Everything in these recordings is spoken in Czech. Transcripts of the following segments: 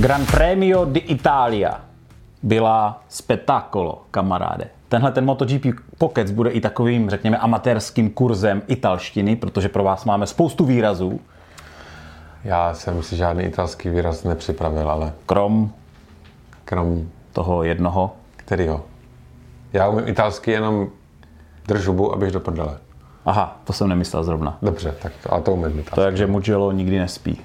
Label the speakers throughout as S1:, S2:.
S1: Gran Premio di Italia byla spettacolo, kamaráde. Tenhle ten MotoGP Pockets bude i takovým, řekněme, amatérským kurzem italštiny, protože pro vás máme spoustu výrazů.
S2: Já jsem si žádný italský výraz nepřipravil, ale
S1: Krom
S2: krom
S1: toho jednoho.
S2: kterýho. Já umím italsky jenom držubu, abych do prdele.
S1: Aha, to jsem nemyslel zrovna.
S2: Dobře, tak to, ale to umím italsky.
S1: To je jak, že Mugello nikdy nespí.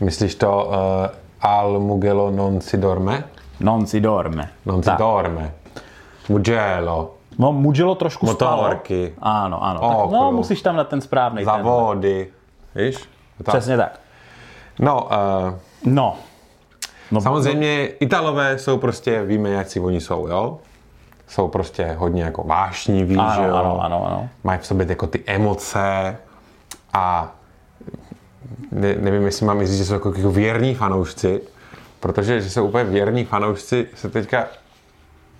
S2: Myslíš to uh, al Mugello non si dorme?
S1: Non si dorme.
S2: Non si
S1: Tak.
S2: dorme. Mugello.
S1: No, Mugello trošku
S2: Motorky.
S1: spalo. Ano, ano. Tak, no, musíš tam na ten správný. ten.
S2: Zavody. Víš? Tak.
S1: Přesně tak.
S2: No, uh,
S1: No. no
S2: samozřejmě Italové jsou prostě, víme, jak si oni jsou, jo? Jsou prostě hodně jako vášniví,
S1: Ano,
S2: že jo?
S1: ano, ano, ano.
S2: Mají v sobě jako ty emoce a ne, nevím, jestli mám říct, že jsou jako, jako věrní fanoušci, protože že jsou úplně věrní fanoušci se teďka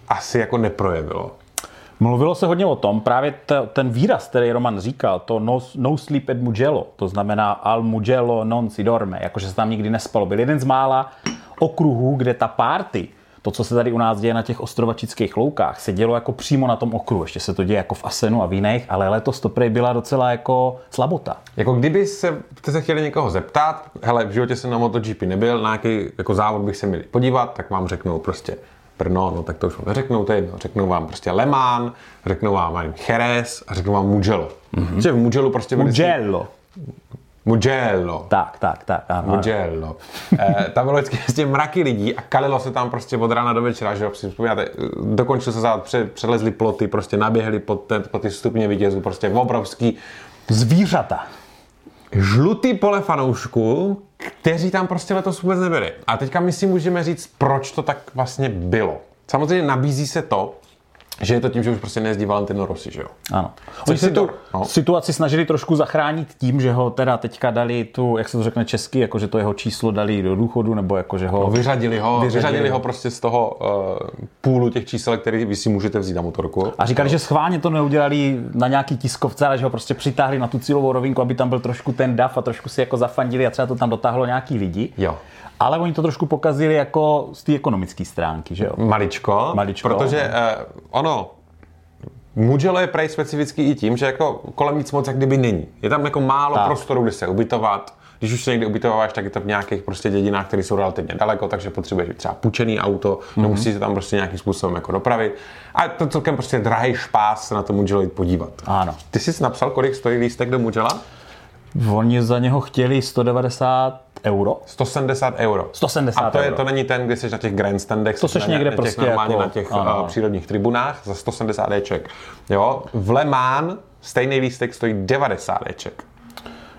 S2: asi jako neprojevilo.
S1: Mluvilo se hodně o tom, právě t- ten výraz, který Roman říkal, to no, no sleep at Mugello, to znamená al Mugello non si dorme, jakože se tam nikdy nespalo. Byl jeden z mála okruhů, kde ta party, to, co se tady u nás děje na těch ostrovačických loukách, se dělo jako přímo na tom okruhu. Ještě se to děje jako v Asenu a v jiných, ale letos to prej byla docela jako slabota.
S2: Jako kdyby se, jste se chtěli někoho zeptat, hele, v životě jsem na MotoGP nebyl, na nějaký jako závod bych se měli podívat, tak vám řeknou prostě Brno, no tak to už vám neřeknou, to je jedno. Řeknou vám prostě Le Mans, řeknou vám nevím, Jerez a řeknou vám Mugello. Mm-hmm. v Mugello prostě byli-
S1: Mugello. Tak, tak, tak. Ano.
S2: Mugello. Eh, tam bylo vždycky prostě mraky lidí a kalilo se tam prostě od rána do večera, že jo, si vzpomínáte, dokončil se závod, pře, přelezli ploty, prostě naběhli pod, ten, pod ty stupně vítězů, prostě obrovský
S1: Zvířata.
S2: žlutý pole fanoušků, kteří tam prostě letos vůbec nebyli. A teďka my si můžeme říct, proč to tak vlastně bylo. Samozřejmě nabízí se to, že je to tím, že už prostě nejezdí Valentino Rossi, že jo?
S1: Ano.
S2: Což
S1: Oni
S2: si
S1: se tu
S2: no.
S1: situaci snažili trošku zachránit tím, že ho teda teďka dali tu, jak se to řekne česky, jako že to jeho číslo dali do důchodu, nebo jako že ho...
S2: No, vyřadili ho,
S1: Vyřadili
S2: vyřadili,
S1: ho.
S2: prostě z toho uh, půlu těch čísel, který vy si můžete vzít na motorku.
S1: A říkali, že schválně to neudělali na nějaký tiskovce, ale že ho prostě přitáhli na tu cílovou rovinku, aby tam byl trošku ten dav a trošku si jako zafandili a třeba to tam dotáhlo nějaký lidi.
S2: Jo.
S1: Ale oni to trošku pokazili jako z té ekonomické stránky, že jo?
S2: Maličko,
S1: Maličko.
S2: protože uh, ono, Mugello je prej specifický i tím, že jako kolem nic moc jak kdyby není. Je tam jako málo
S1: Tak.
S2: prostoru, kde se ubytovat. Když už se někde ubytováváš, tak je to v nějakých prostě dědinách, které jsou relativně daleko, takže potřebuješ třeba půjčený auto, mm-hmm. no musíš se tam prostě nějakým způsobem jako dopravit. A je to celkem prostě drahý špás se na to Mugello jít podívat.
S1: Ano.
S2: Ty jsi napsal, kolik stojí lístek do Mugella?
S1: Oni za něho chtěli 190 euro.
S2: 170 euro.
S1: 170
S2: A to, je,
S1: euro.
S2: to není ten, kde jsi na těch grandstandech,
S1: To
S2: jsi na,
S1: někde
S2: na těch
S1: prostě
S2: normálně
S1: jako-
S2: na těch
S1: ano,
S2: ano. přírodních tribunách za 170 Eček. Jo, v Le Mans stejný lístek stojí 90 Eček.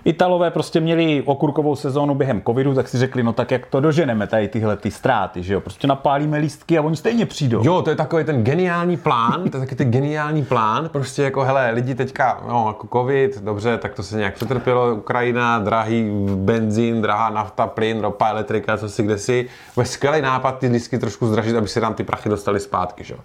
S1: Italové prostě měli okurkovou sezónu během covidu, tak si řekli, no tak jak to doženeme tady tyhle ty ztráty, že jo? Prostě napálíme lístky a oni stejně přijdou.
S2: Jo, to je takový ten geniální plán, to je taky ten geniální plán, prostě jako hele, lidi teďka, no jako covid, dobře, tak to se nějak přetrpělo, Ukrajina, drahý benzín, drahá nafta, plyn, ropa, elektrika, co si kde si, skvělý nápad ty disky trošku zdražit, aby se tam ty prachy dostaly zpátky, že jo.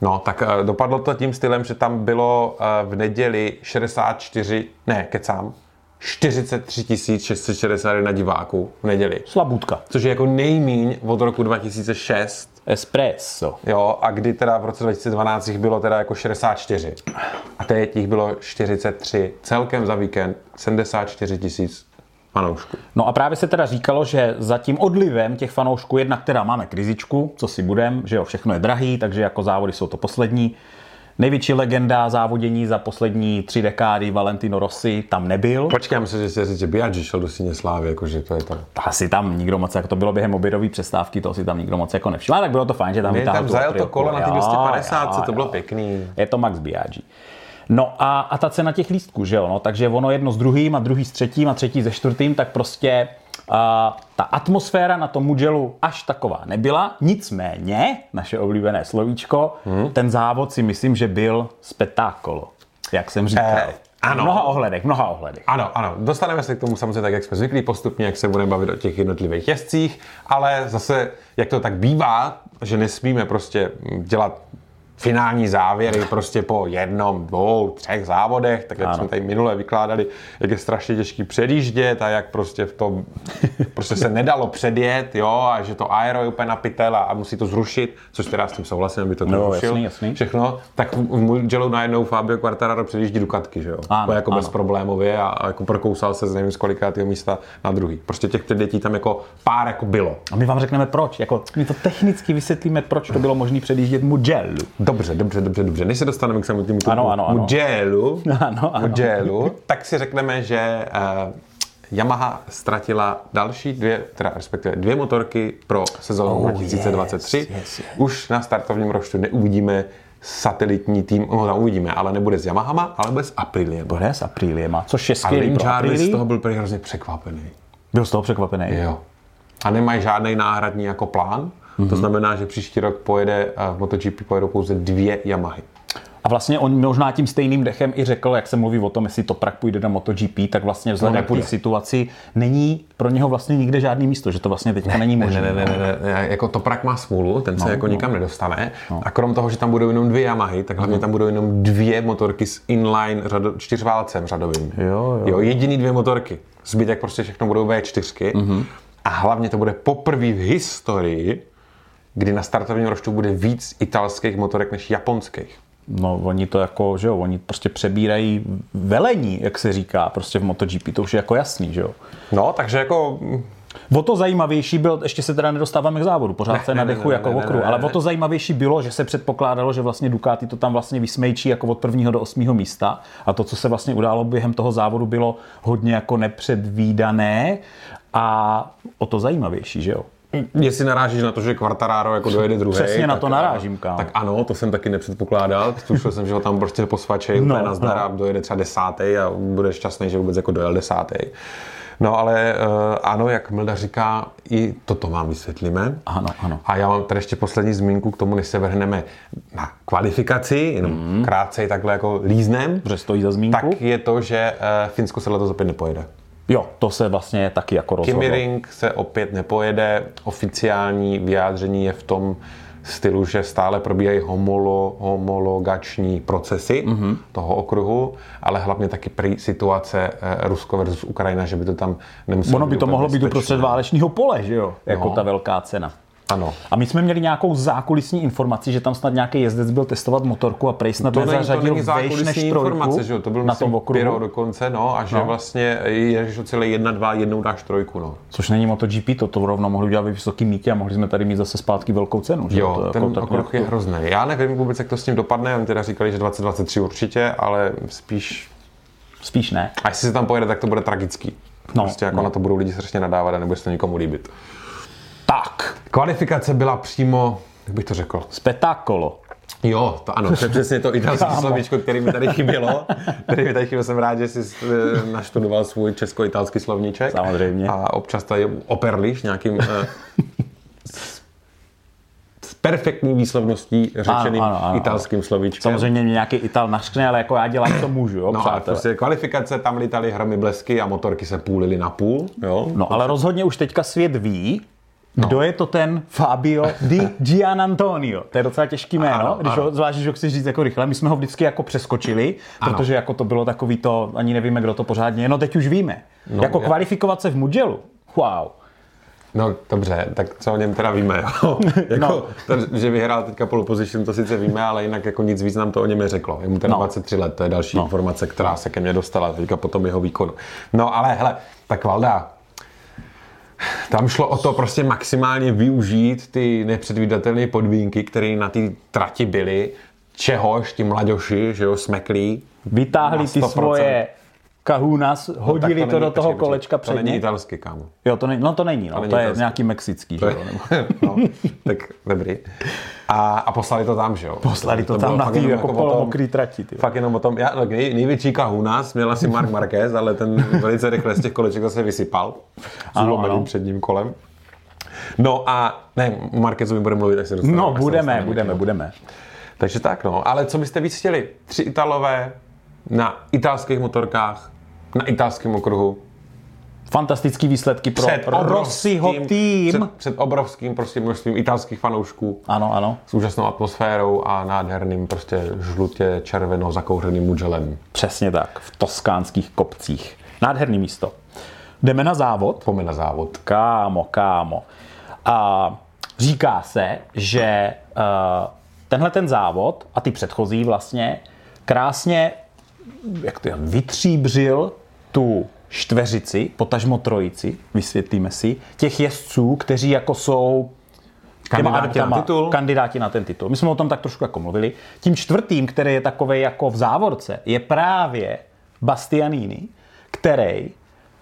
S2: No, tak eh, dopadlo to tím stylem, že tam bylo eh, v neděli 64, ne, kecám, 43 661 diváků v neděli.
S1: Slabůdka.
S2: Což je jako nejmíň od roku 2006,
S1: Espresso.
S2: Jo, a kdy teda v roce 2012 jich bylo teda jako 64. A teď jich bylo 43. Celkem za víkend 74 tisíc fanoušků.
S1: No a právě se teda říkalo, že za tím odlivem těch fanoušků, jednak teda máme krizičku, co si budem, že jo, všechno je drahý, takže jako závody jsou to poslední. Největší legenda závodění za poslední tři dekády Valentino Rossi tam nebyl.
S2: Počkám se, že si říct, že Biaggi šel do síně slávy, jakože to je to.
S1: Asi tam nikdo moc, jak to bylo během obědové přestávky, to si tam nikdo moc jako nevšiml. Ale tak bylo to fajn, že tam
S2: Mě tam zajel to kolo na ty
S1: Jo,
S2: 250,
S1: jo,
S2: to bylo
S1: jo.
S2: pěkný.
S1: Je to Max Biaggi. No a, a ta cena těch lístků, že jo, no, takže ono jedno s druhým a druhý s třetím a třetí se čtvrtým, tak prostě a, ta atmosféra na tom Mugellu až taková nebyla. Nicméně, naše oblíbené slovíčko, hmm. ten závod si myslím, že byl spetákolo, jak jsem říkal.
S2: Eh, ano.
S1: Mnoha ohledech, v mnoha ohledech.
S2: Ano, ano, dostaneme se k tomu samozřejmě tak, jak jsme zvyklí postupně, jak se budeme bavit o těch jednotlivých jezdcích, ale zase, jak to tak bývá, že nesmíme prostě dělat finální závěry prostě po jednom, dvou, třech závodech, tak jak
S1: Ano.
S2: jsme tady minule vykládali, jak je strašně těžký předjíždět a jak prostě v tom prostě se nedalo předjet, jo, a že to aero je úplně na pytel a, musí to zrušit, což teda s tím souhlasím, aby to
S1: No,
S2: zrušil.
S1: jasný, jasný.
S2: Všechno, tak v Mugello najednou Fabio Quartararo předjíždí Ducatky, že jo?
S1: Ano,
S2: Úplně jako
S1: ano.
S2: bezproblémově a, a jako prokousal se z nevím z kolikátého místa na druhý. Prostě těch předjetí tam jako pár jako bylo.
S1: A my vám řekneme proč. Jako, my to technicky vysvětlíme, proč to bylo možné předjíždět Mugello.
S2: Dobře, dobře, dobře, dobře. Než se dostaneme k samotnému
S1: Ano, ano, ano.
S2: Mugellu,
S1: Ano, ano.
S2: Mugellu, tak si řekneme, že uh, Yamaha ztratila další dvě, teda respektive dvě motorky pro sezónu
S1: Oh,
S2: 2023.
S1: yes, yes, yes.
S2: Už na startovním roštu neuvidíme satelitní tým, no tam uvidíme, ale nebude s Yamahama, ale bude s Apriliem.
S1: Bude s Apriliema, což je skvělý pro
S2: Jarvis z toho byl prý hrozně překvapený.
S1: Byl z toho překvapený.
S2: Jo. A nemají žádný náhradní jako plán.
S1: Mhm.
S2: To znamená, že příští rok pojede eh, v MotoGP pojedou pouze dvě Yamahy.
S1: A vlastně on možná tím stejným dechem i řekl, jak se mluví o tom, jestli Toprak půjde na MotoGP, tak vlastně vzhledem
S2: No,
S1: k situaci není pro něho vlastně nikde žádný místo, že to vlastně teďka není možné.
S2: Ne, ne, ne, ne, ne, jako Toprak má smůlu, ten se no, jako no. nikam nedostane. No. A krom toho, že tam budou jenom dvě Yamahy, tak hlavně tam budou jenom dvě motorky s inline řado, čtyřválcem řadovým.
S1: Jo, jo.
S2: jo jediný dvě motorky. Zbytek prostě všechno budou V4. Mm-hmm. A hlavně to bude poprvé v historii, kdy na startovním roštu bude víc italských motorek než japonských.
S1: No, oni to jako, že jo, oni prostě přebírají velení, jak se říká, prostě v MotoGP, to už je jako jasný, že jo.
S2: No, takže jako mm,
S1: O to zajímavější byl, ještě se teda nedostáváme k závodu, pořád
S2: Ne,
S1: se
S2: ne, ne,
S1: nadechu
S2: ne,
S1: jako
S2: ne, ne,
S1: ale o to zajímavější bylo, že se předpokládalo, že vlastně Ducati to tam vlastně vysmejčí jako od prvního do osmého místa a to, co se vlastně událo během toho závodu, bylo hodně jako nepředvídané a o to zajímavější, že jo.
S2: Jestli narážíš na to, že Quartararo jako dojede druhý.
S1: Přesně na to narážím, kámo.
S2: Tak ano, to jsem taky nepředpokládal. Tušil jsem, že ho tam prostě posvačej
S1: No,
S2: úplně na zdar a dojede třeba desátý a bude šťastný, že vůbec jako dojel desátý. No ale uh, ano, jak Milda říká, i toto vám vysvětlíme.
S1: Ano, ano.
S2: A já mám tady ještě poslední zmínku k tomu, než se vrhneme na kvalifikaci, jenom mm. krátce takhle jako líznem.
S1: Že stojí za zmínku.
S2: Tak je to, že uh, Finsko se letos opět nepojede.
S1: Jo, to se vlastně taky jako rozhodlo.
S2: Kimi Ring se opět nepojede. Oficiální vyjádření je v tom stylu, že stále probíhají homolo, homologační procesy mm-hmm. toho okruhu, ale hlavně taky prý situace eh, Rusko versus Ukrajina, že by to tam nemuselo
S1: Ono by to mohlo být
S2: bezpečné.
S1: uprostřed válečného pole, že jo, jako
S2: No.
S1: ta velká cena.
S2: Ano.
S1: A my jsme měli nějakou zákulisní informaci, že tam snad nějaký jezdec byl testovat motorku a prej snad
S2: To není, to
S1: nezařadil
S2: není
S1: vejš než
S2: informace, že jo? To byl
S1: na tom okruhu.
S2: Piro dokonce, no, a že
S1: No.
S2: vlastně je celé jedna, dva, jednou dáš trojku, no.
S1: Což není MotoGP, to, to rovnou mohli udělat ve vysoký mítě a mohli jsme tady mít zase zpátky velkou cenu. Že?
S2: Jo,
S1: to, jako
S2: ten
S1: tak
S2: okruh je hrozný. Já nevím vůbec, jak to s tím dopadne, oni teda říkali, že 2023 určitě, ale spíš
S1: Spíš ne.
S2: A jestli se tam pojede, tak to bude tragický.
S1: No,
S2: prostě jako
S1: no.
S2: na to budou lidi strašně nadávat a nebude se to nikomu líbit.
S1: Tak,
S2: Kvalifikace byla přímo, jak bych to řekl?
S1: spetakolo.
S2: Jo, to ano, to je přesně to italské slovíčko, který mi tady chybělo. Který mi tady chybělo, jsem rád, že jsi eh, naštudoval svůj česko-italský slovníček.
S1: Samozřejmě.
S2: A občas tady operliš nějakým eh, perfektní výslovností řečeným
S1: ano, ano.
S2: italským slovíčkem.
S1: Samozřejmě mě nějaký Ital naškne, ale jako já dělám, co můžu, jo,
S2: No a
S1: přátelé.
S2: prostě kvalifikace, tam lítali hromy blesky a motorky se půlily na půl. Jo?
S1: No ale rozhodně už teďka svět ví, kdo je to ten Fabio Di Gianantonio. To je docela těžký jméno,
S2: Ano,
S1: když
S2: ano.
S1: ho, zvlášť, když ho chci říct jako rychle. My jsme ho vždycky jako přeskočili,
S2: Ano.
S1: protože jako to bylo takový to, ani nevíme, kdo to pořádně je. No teď už víme.
S2: No,
S1: jako
S2: já-
S1: kvalifikovat se v Mugellu. Wow.
S2: No dobře, tak co o něm teda víme? jo? jako,
S1: No.
S2: to, že vyhrál teďka pole position, to sice víme, ale jinak jako nic víc nám to o něm neřeklo. Je mu teda
S1: No.
S2: 23 let, to je další no. informace, která se ke mně dostala teďka po tom jeho výkonu. No ale hele, tak Valda, tam šlo o to prostě maximálně využít ty nepředvídatelné podmínky, které na té trati byly, čehož ti mladoši, že jo, smeklí,
S1: Vytáhli ty
S2: 100%.
S1: svoje kahunas,
S2: No,
S1: hodili to,
S2: není-
S1: do toho
S2: počkej,
S1: kolečka
S2: počkej, To není italsky, kámo.
S1: Jo, to, ne, no to není, no. To,
S2: není
S1: je
S2: italský.
S1: nějaký mexický, že
S2: To
S1: jo.
S2: je, no, tak dobrý. A, a poslali to tam, že jo?
S1: Poslali to, tam
S2: bylo
S1: na
S2: jenom
S1: jako
S2: o tom-
S1: polomokrý trati. Ty.
S2: Fakt jenom o tom, já, tak nej, největší kahunas měl asi Mark Marquez, ale ten velice rychle z těch koleček zase vysypal.
S1: Ano, ano.
S2: předním kolem. No a ne, o Marquezovi budeme mluvit, až se dostaneme.
S1: No, budeme,
S2: dostaneme
S1: budeme, budeme.
S2: Takže tak, no. Ale co byste víc chtěli? Tři Italové na italských motorkách, na italském okruhu.
S1: Fantastický výsledky pro
S2: Před
S1: Rossiho
S2: obrovským,
S1: tým.
S2: před, před obrovským prostě množstvím italských fanoušků
S1: Ano, ano.
S2: s úžasnou atmosférou a nádherným prostě žlutě červeno zakouřeným muželem.
S1: Přesně tak, v toskánských kopcích. Nádherný místo. Jdeme na závod.
S2: Pome na závod.
S1: Kámo, kámo. A říká se, že uh, tenhle ten závod a ty předchozí vlastně krásně jak to je, vytříbřil tu čtveřici, potažmo trojici, vysvětlíme si, těch jezdců, kteří jako jsou
S2: Kandidáti na titul?
S1: kandidáti na ten titul. My jsme o tom tak trošku jako mluvili. Tím čtvrtým, který je takový jako v závorce, je právě Bastianini, který,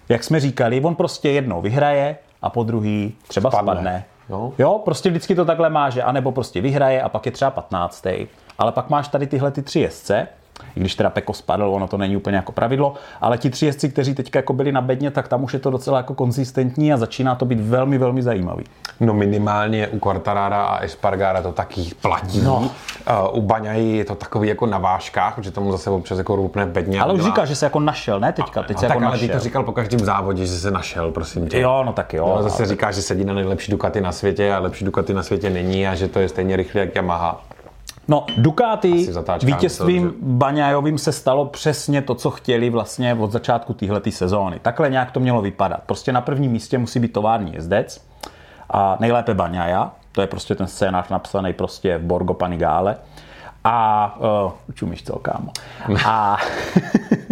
S1: jak jsme říkali, on prostě jednou vyhraje a po druhý třeba
S2: Spadne.
S1: spadne.
S2: Jo.
S1: jo, prostě vždycky to takhle má, že anebo prostě vyhraje a pak je třeba 15. Ale pak máš tady tyhle ty tři jezdce, i když teda Peko spadl, ono to není úplně jako pravidlo, ale ti tři jezdci, kteří teďka jako byli na bedně, tak tam už je to docela jako konzistentní a začíná to být velmi, velmi zajímavý.
S2: No minimálně u Quartarara a Espargara to taky platí.
S1: No.
S2: Uh, u Baňají je to takový jako na vážkách, protože tomu zase občas jako roupne bedně.
S1: Ale už
S2: udělá-
S1: říká, že se jako našel, ne teďka, teď
S2: no,
S1: se
S2: tak
S1: jako
S2: ale ty
S1: našel.
S2: to říkal po každém závodě, že se našel, prosím tě.
S1: Jo, no tak jo.
S2: No, zase
S1: ale-
S2: říká, že sedí na nejlepší Ducati na světě a lepší Ducati na světě není a že to je stejně rychle jak Yamaha.
S1: No, Ducati vítězstvím
S2: to,
S1: Baňajovým se stalo přesně to, co chtěli vlastně od začátku téhle sezóny. Takhle nějak to mělo vypadat. Prostě na prvním místě musí být tovární jezdec a nejlépe Baňaja, to je prostě ten scénář napsaný prostě v Borgo Panigale. A uh, čumíš co, kámo. A,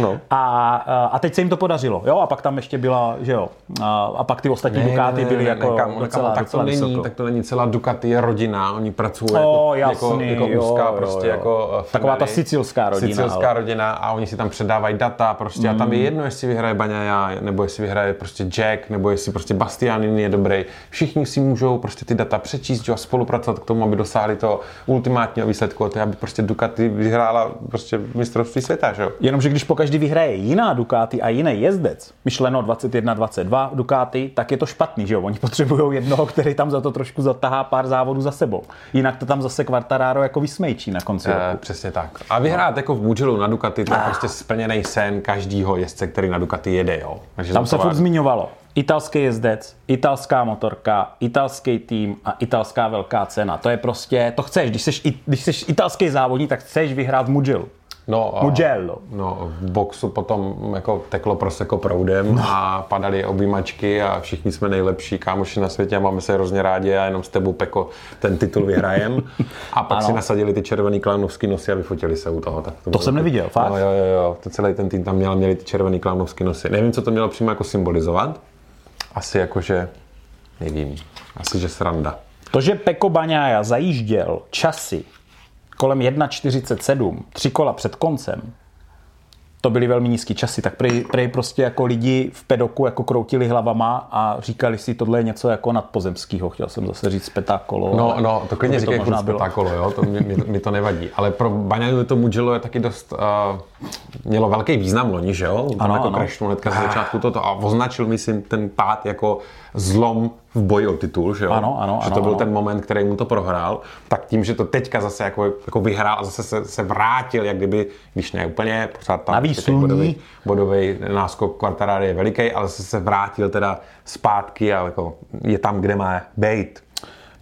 S2: No.
S1: a, a teď se jim to podařilo, jo, a pak tam ještě byla, že jo, a, a pak ty ostatní Ducati byly jako
S2: kámo,
S1: docela,
S2: kámo, tak to
S1: docela
S2: není,
S1: vysoko.
S2: tak to není celá Ducati je rodina, oni pracují
S1: O,
S2: jako,
S1: jasný,
S2: jako, jako
S1: jo,
S2: úzká
S1: jo,
S2: prostě
S1: jo.
S2: jako eh,
S1: Taková ta sicilská rodina,
S2: Sicilská
S1: ale-
S2: rodina a oni si tam předávají data prostě a tam je jedno, jestli vyhraje Baňaja, nebo jestli vyhraje prostě Jack, nebo jestli prostě Bastianini je dobrý. Všichni si můžou prostě ty data přečíst jo, a spolupracovat k tomu, aby dosáhli toho ultimátního výsledku, a to je, aby prostě Ducati vyhrála prostě mistrovství světa, že jo.
S1: Jenomže když po každý vyhraje jiná Ducati a jiný jezdec, myšleno 21-22 Ducati, tak je to špatný, že jo? Oni potřebují jednoho, který tam za to trošku zatahá pár závodů za sebou. Jinak to tam zase Quartararo jako vysmejčí na konci roku.
S2: přesně tak. A vyhrát jako v Mugello na Ducati, to je prostě splněný sen každýho jezdce, který na Ducati jede, jo. Takže
S1: Tam se
S2: to
S1: furt zmiňovalo. Italský jezdec, italská motorka, italský tým a italská velká cena. To je prostě, to chceš, když jsi, když jsi italský závodník, tak chceš vyhrát v Mugello.
S2: No,
S1: Mugello.
S2: No, v boxu potom jako teklo proseko proudem
S1: No.
S2: a padaly objímačky a všichni jsme nejlepší kámoši na světě a máme se hrozně rádi a jenom s tebou Peko ten titul vyhrajem. A pak
S1: Ano.
S2: si nasadili ty červený klaunovský nosy a vyfotili se u toho. Tak to, bylo
S1: jsem neviděl, fakt?
S2: No, jo, jo, jo. To celý ten tým tam měl, měli ty červený klaunovský nosy. Nevím, co to mělo přímo jako symbolizovat. Asi jakože, nevím, asi že sranda.
S1: To, že Peko Baňája zajížděl časy kolem 1.47, tři kola před koncem, to byly velmi nízké časy, tak prej, prej prostě jako lidi v pedoku jako kroutili hlavama a říkali si, tohle je něco jako nadpozemského. Chtěl jsem zase říct petákolo.
S2: No, no, to klidně
S1: možná
S2: furt
S1: bylo.
S2: spektákolo, jo, to mi, mi, mi, to nevadí. Ale pro Baňanu to Mugello je taky dost, uh, mělo velký význam loni, že jo? Tam
S1: Ano,
S2: jako
S1: ano.
S2: crashnul hnedka z začátku toto a označil, myslím, ten pád jako zlom v boji o titul, že jo?
S1: Ano, ano,
S2: že
S1: ano,
S2: to byl
S1: ano.
S2: ten moment, který mu to prohrál, tak tím, že to teďka zase jako, jako vyhrál a zase se, se vrátil, jak kdyby, když ne úplně, pořád tam bodový, bodový náskok Quartararo je veliký, ale zase se vrátil teda zpátky a jako je tam, kde má být.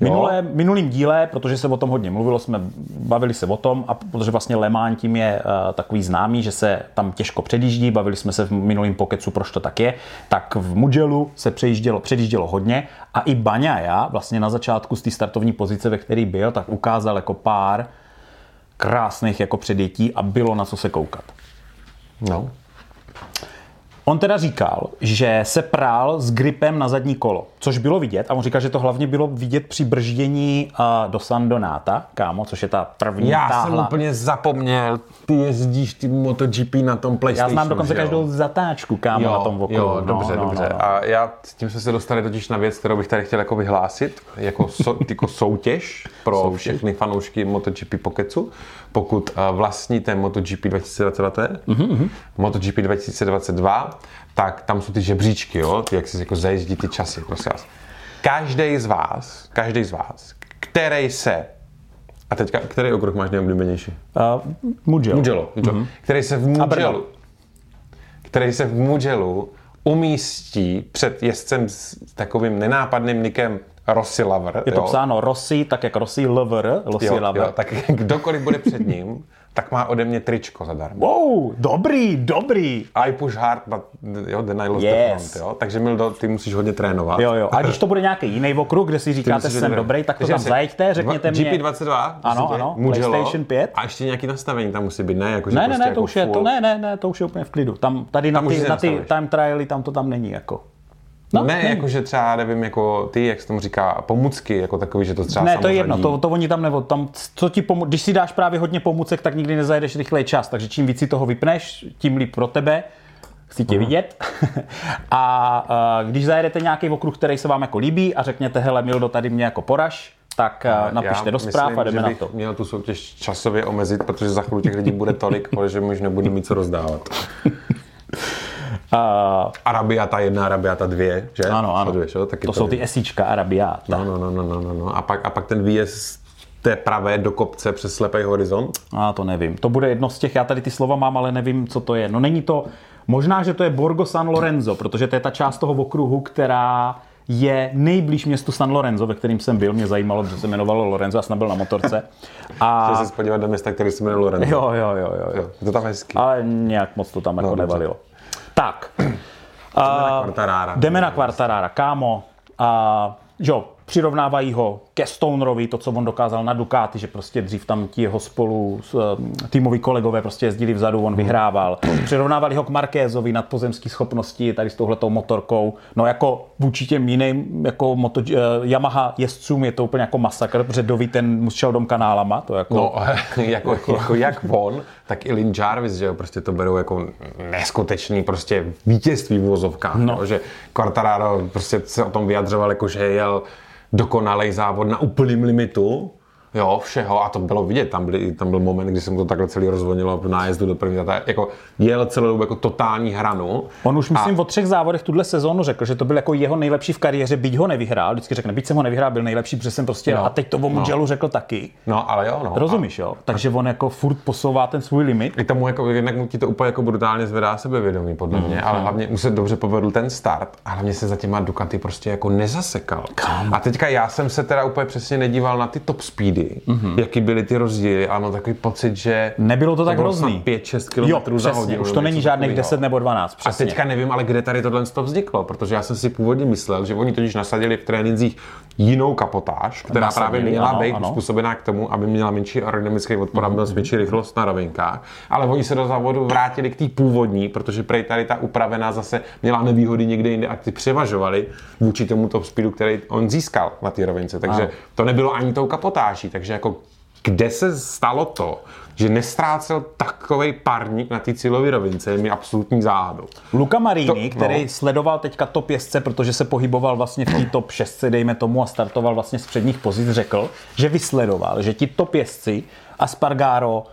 S1: Minulé, minulým díle, protože se o tom hodně mluvilo, jsme bavili se o tom, a protože vlastně Le Mans tím je uh, takový známý, že se tam těžko předjíždí, bavili jsme se v minulým pokecu, proč to tak je, tak v Mugellu se přejíždělo, předjíždělo hodně a i Baňaja vlastně na začátku z té startovní pozice, ve který byl, tak ukázal jako pár krásných jako předjetí a bylo na co se koukat.
S2: No.
S1: On teda říkal, že se prál s gripem na zadní kolo, což bylo vidět a on říkal, že to hlavně bylo vidět při brždění uh, do San Donata, kámo, což je ta první
S2: Já
S1: táhla.
S2: jsem úplně zapomněl, ty jezdíš ty MotoGP na tom
S1: Já
S2: PlayStationu,
S1: znám dokonce
S2: jo?
S1: každou zatáčku, kámo,
S2: jo,
S1: na tom okolo.
S2: Jo, dobře,
S1: no,
S2: dobře.
S1: No, no.
S2: A já s tím jsme se dostali totiž na věc, kterou bych tady chtěl jako vyhlásit, jako, so, jako soutěž pro soutěž. všechny fanoušky MotoGP Pokecu. Pokud uh, vlastníte MotoGP 2022, mm-hmm. MotoGP 2022, tak tam jsou ty žebříčky, jo, ty, jak si jako zajezdí ty časy, prosím vás. Každý z vás, každý z vás, který se a teďka, který okruh máš nejoblíbenější?
S1: Uh, Mugello.
S2: Mugello, mm-hmm. který se v
S1: Brno.
S2: Mugellu, který se v Mugellu umístí před jezdcem s takovým nenápadným nikem Rossi Lover.
S1: Je to
S2: jo,
S1: psáno Rossi, tak jak Rossi Lover, Rossi
S2: jo,
S1: Lover.
S2: jo, tak kdokoliv bude před ním, tak má ode mě tričko zadarmo.
S1: Wow, dobrý, dobrý.
S2: I push hard, but jo, then I lost
S1: Yes.
S2: the front, jo. Takže Mildo, ty musíš hodně trénovat.
S1: Jo, jo. A když to bude nějaký jiný okruh, kde si říkáte,
S2: musíš
S1: jsem dobrý, tak to tam zajeďte, řekněte mě.
S2: GP22,
S1: Ano, ano,
S2: Mugello.
S1: PlayStation 5.
S2: A ještě nějaký nastavení tam musí být, ne? Jako, že
S1: Ne, ne,
S2: prostě
S1: ne,
S2: jako
S1: to už je, to
S2: full-
S1: ne, ne, ne, to už je úplně v klidu. Tam, tady na
S2: Tam už
S1: ty, na ty time trialy, tam to tam není jako.
S2: No, ne,
S1: není.
S2: jako že třeba, nevím, jako ty, jak se tomu říká, pomůcky, jako takový, že to třeba
S1: Ne, to je jedno, to, to oni tam nebo tam, co ti pomu- když si dáš právě hodně pomůcek, tak nikdy nezajedeš rychlej čas, takže čím víc si toho vypneš, tím líp pro tebe, chci tě vidět. a, a když zajedete nějaký okruh, který se vám jako líbí a řekněte, hele Mildo, tady mě jako poraž, tak napište do zpráv
S2: myslím,
S1: a jdeme
S2: že
S1: na
S2: bych
S1: to.
S2: měl tu soutěž časově omezit, protože za chvíli těch lidí bude tolik, že my už nebudeme mít co rozdávat.
S1: A,
S2: Arabiata 1, Arabiata 2, že?
S1: ano, ano.
S2: Sleduješ, jo? Taky
S1: to jsou
S2: vím.
S1: ty esíčka Arabiata.
S2: No, no, no, no, no, no, no. A, pak, a pak ten výjezd té pravé do kopce přes slepý horizont.
S1: A to nevím. To bude jedno z těch, já tady ty slova mám, ale nevím, co to je. No není to, možná, že to je Borgo San Lorenzo, protože to je ta část toho okruhu, která je nejblíž městu San Lorenzo, ve kterým jsem byl. Mě zajímalo, že se jmenovalo Lorenzo, já jsem byl na motorce. A
S2: Chci se podívat do města, který se jmenuje Lorenzo.
S1: jo, jo, jo, jo, jo.
S2: Jo, to tam hezký.
S1: Ale nějak moc to tam jako
S2: dobře.
S1: nevalilo. Tak.
S2: na Quartarara.
S1: Jdeme na Quartarara, kámo. A, jo, přirovnávají ho ke Stonerovi, to, co on dokázal na Ducati, že prostě dřív tam ti jeho spolu s, eh, týmoví kolegové prostě jezdili vzadu, on vyhrával. Přirovnávali ho k Markézovi nad pozemský schopnosti tady s touhletou motorkou. No jako vůči těm jiným jako moto, eh, Yamaha jezdcům je to úplně jako masakr, protože Dovi ten mu šel dom kanálama, to jako...
S2: No, jako, jako, jak on, tak i Lynn Jarvis, že jo, prostě to berou jako neskutečný prostě vítězství v uvozovkách, no. jo, že Quartararo prostě se o tom vyjadřoval, jako že jel dokonalej závod na úplným limitu, jo, všeho a to bylo vidět, tam, byly, tam byl moment, kdy se mu to takhle celý rozvonilo v nájezdu do první, ta, jako jel celou dobu jako totální hranu.
S1: On už, myslím, o třech závodech tuhle sezónu řekl, že to byl jako jeho nejlepší v kariéře, byť ho nevyhrál. Vždycky řekne, byť jsem ho nevyhrál, byl nejlepší, protože jsem prostě,
S2: No.
S1: a teď to o Mugellu řekl taky.
S2: No, ale jo, no.
S1: Rozumíš, jo? Takže on jako furt posouvá ten svůj limit.
S2: I tomu jako, jednak mu ti to úplně jako brutálně zvedá sebevědomí, podle mě, ale hlavně mu se dobře povedl ten start a hlavně se za těma Ducati prostě jako nezasekal. A teďka já jsem se teda úplně přesně nedíval na ty top speedy, jaký byly ty rozdíly, ale mám takový pocit, že
S1: Nebylo to tak hrozný.
S2: 5-6 km
S1: Jo,
S2: za
S1: přesně,
S2: hodinu.
S1: už to není žádných
S2: takovýho.
S1: 10 nebo 12,
S2: A
S1: přesně.
S2: teďka nevím, ale kde tady tohle to vzniklo, protože já jsem si původně myslel, že oni totiž nasadili v trénincích jinou kapotáž, která
S1: Nasadili,
S2: právě měla
S1: ano,
S2: být
S1: ano.
S2: způsobená k tomu, aby měla menší aerodynamický odpor a měla větší rychlost na rovinkách. Ale oni se do závodu vrátili k té původní, protože prej tady ta upravená zase měla nevýhody někde jinde a ty převažovaly vůči tomu top speedu, který on získal na té rovince. Takže
S1: Ano.
S2: to nebylo ani tou kapotáží. Takže jako kde se stalo to, že nestrácel takový parník na té cílové rovince, je mi absolutní záhadou.
S1: Luca Marini,
S2: To- no.
S1: který sledoval teďka top jezdce, protože se pohyboval vlastně v té top 6, dejme tomu, a startoval vlastně z předních pozic, řekl, že vysledoval, že ti top jezdci, Aspargaro,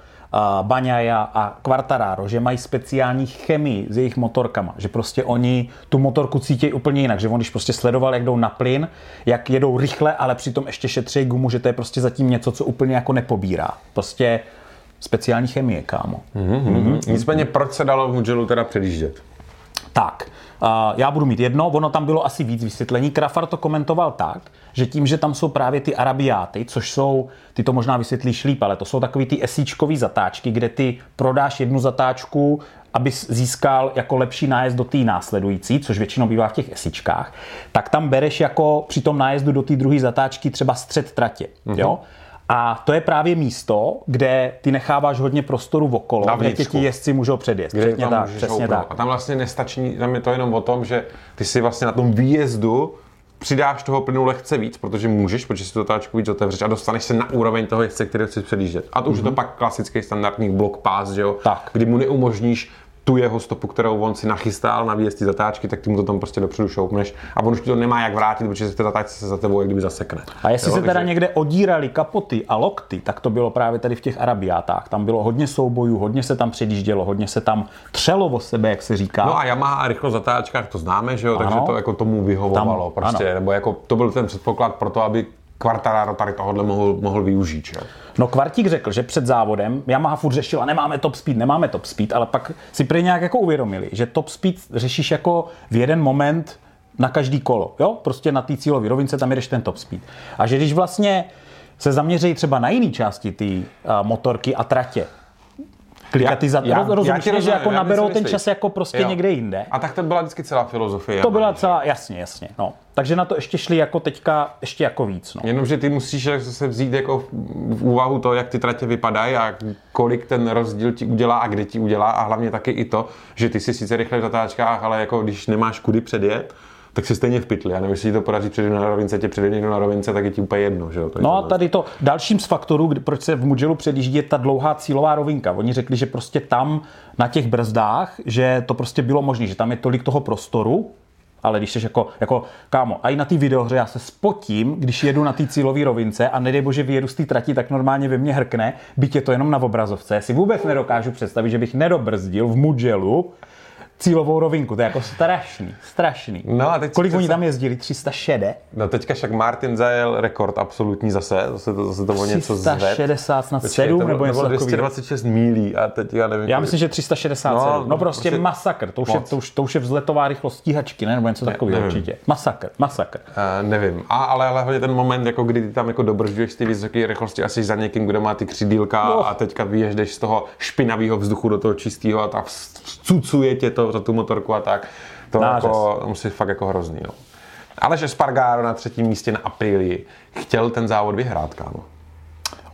S1: Baňaja a Quartararo, že mají speciální chemii s jejich motorkama, že prostě oni tu motorku cítí úplně jinak, že on když prostě sledoval, jak jdou na plyn, jak jedou rychle, ale přitom ještě šetří gumu, že to je prostě zatím něco, co úplně jako nepobírá. Prostě speciální chemie, kámo.
S2: Mm-hmm. Nicméně proč se dalo v Mugellu teda předjíždět?
S1: Tak, já budu mít jedno, ono tam bylo asi víc vysvětlení. Krafar to komentoval tak, že tím, že tam jsou právě ty arabiáty, což jsou, ty to možná vysvětlíš líp, ale to jsou takový ty esíčkový zatáčky, kde ty prodáš jednu zatáčku, aby získal jako lepší nájezd do té následující, což většinou bývá v těch esíčkách, tak tam bereš jako při tom nájezdu do té druhé zatáčky třeba střed tratě.
S2: Mhm.
S1: Mm-hmm. Jo? A to je právě místo, kde ty necháváš hodně prostoru okolo, kde tě ti jezdci můžou předjet.
S2: Kde
S1: Přesně
S2: tam
S1: tak, přesně
S2: houpnout.
S1: tak.
S2: A tam vlastně nestačí, tam je to jenom o tom, že ty si vlastně na tom výjezdu přidáš toho plynu lehce víc, protože můžeš, protože si tu otáčku víc otevřeš a dostaneš se na úroveň toho jezdce, který chceš předjíždět. A to už je to pak klasický standardní block pass, že jo?
S1: Mhm. Tak.
S2: kdy mu neumožníš tu jeho stopu, kterou on si nachystal na výjezd té zatáčky, tak ty mu to tam prostě dopředu šoupneš a on už ti to nemá jak vrátit, protože se ta zatáčce se za tebou jak kdyby zasekne.
S1: A jestli
S2: Jo,
S1: se teda
S2: takže-
S1: někde odírali kapoty a lokty, tak to bylo právě tady v těch arabiátách. Tam bylo hodně soubojů, hodně se tam předjíždělo, hodně se tam třelo o sebe, jak se říká.
S2: No a Yamaha a rychlost zatáčkách to známe, že jo, takže
S1: Ano.
S2: to jako tomu vyhovovalo
S1: Tam-
S2: prostě,
S1: ano.
S2: nebo jako to byl ten předpoklad pro to, aby Quartararo tady tohohle mohl, mohl využít. Že?
S1: No Kvartík řekl, že před závodem Yamaha furt řešila, nemáme top speed, nemáme top speed, ale pak si prý nějak jako uvědomili, že top speed řešíš jako v jeden moment na každý kolo, jo? Prostě na té cílové rovince tam jedeš ten top speed. A že když vlastně se zaměří třeba na jiné části té uh, motorky a tratě, klikatizace,
S2: Já- já-
S1: roz,
S2: já
S1: rozumíš
S2: ti
S1: mě, že
S2: rozumím,
S1: jako
S2: já
S1: naberou ten čas jako prostě
S2: Jo.
S1: někde jinde.
S2: A tak to byla vždycky celá filozofie.
S1: To byla celá, jasně, jasně. No. Takže na to ještě šli jako teďka, ještě jako víc. No.
S2: Jenomže ty musíš se vzít jako v úvahu to, jak ty tratě vypadají a kolik ten rozdíl ti udělá a kde ti udělá a hlavně taky i to, že ty si sice rychle v zatáčkách, ale jako když nemáš kudy předjet, tak si stejně v pytli. A nevím, jestli ti to podaří předjet na rovince, tě předjet někdo na rovince, tak je ti úplně jedno. Že jo? To je
S1: No a tady to dalším z faktorů, kdy- proč se v Mugellu předjíždí, je ta dlouhá cílová rovinka. Oni řekli, že prostě tam na těch brzdách, že to prostě bylo možné, že tam je tolik toho prostoru, ale když jsi jako, jako kámo, a i na té videohře já se spotím, když jedu na té cílové rovince a nedej bože vyjedu z té trati, tak normálně ve mně hrkne, byť je to jenom na obrazovce. Já si vůbec nedokážu představit, že bych nedobrzdil v Mugellu cílovou rovinku. To je jako strašný, strašný.
S2: No a teď
S1: Kolik oni
S2: přece-
S1: tam jezdili? 360?
S2: No teďka však Martin zajel rekord absolutní zase, zase to, zase to o něco zved.
S1: 360 snad
S2: Počkej,
S1: 7
S2: to bylo-
S1: nebo něco
S2: bylo
S1: takového.
S2: 226 mílí a teď já nevím.
S1: Já myslím, že 367. No,
S2: No,
S1: prostě,
S2: prostě
S1: masakr. To už, je, to, už, to už je vzletová rychlost stíhačky, ne? Nebo něco takového určitě. Masakr, masakr.
S2: Uh, nevím. A, ale, ale hlavně ten moment, jako kdy ty tam jako dobržďuješ z ty vysoké rychlosti asi za někým, kdo má ty křidílka
S1: No.
S2: a teďka vyježdeš z toho špinavého vzduchu do toho čistého a tak vcucuje tě to za tu motorku a tak. To
S1: Nářez.
S2: jako, musí fakt jako hrozný. No. Ale že Spargaro na třetím místě na Aprilii chtěl ten závod vyhrát, kámo.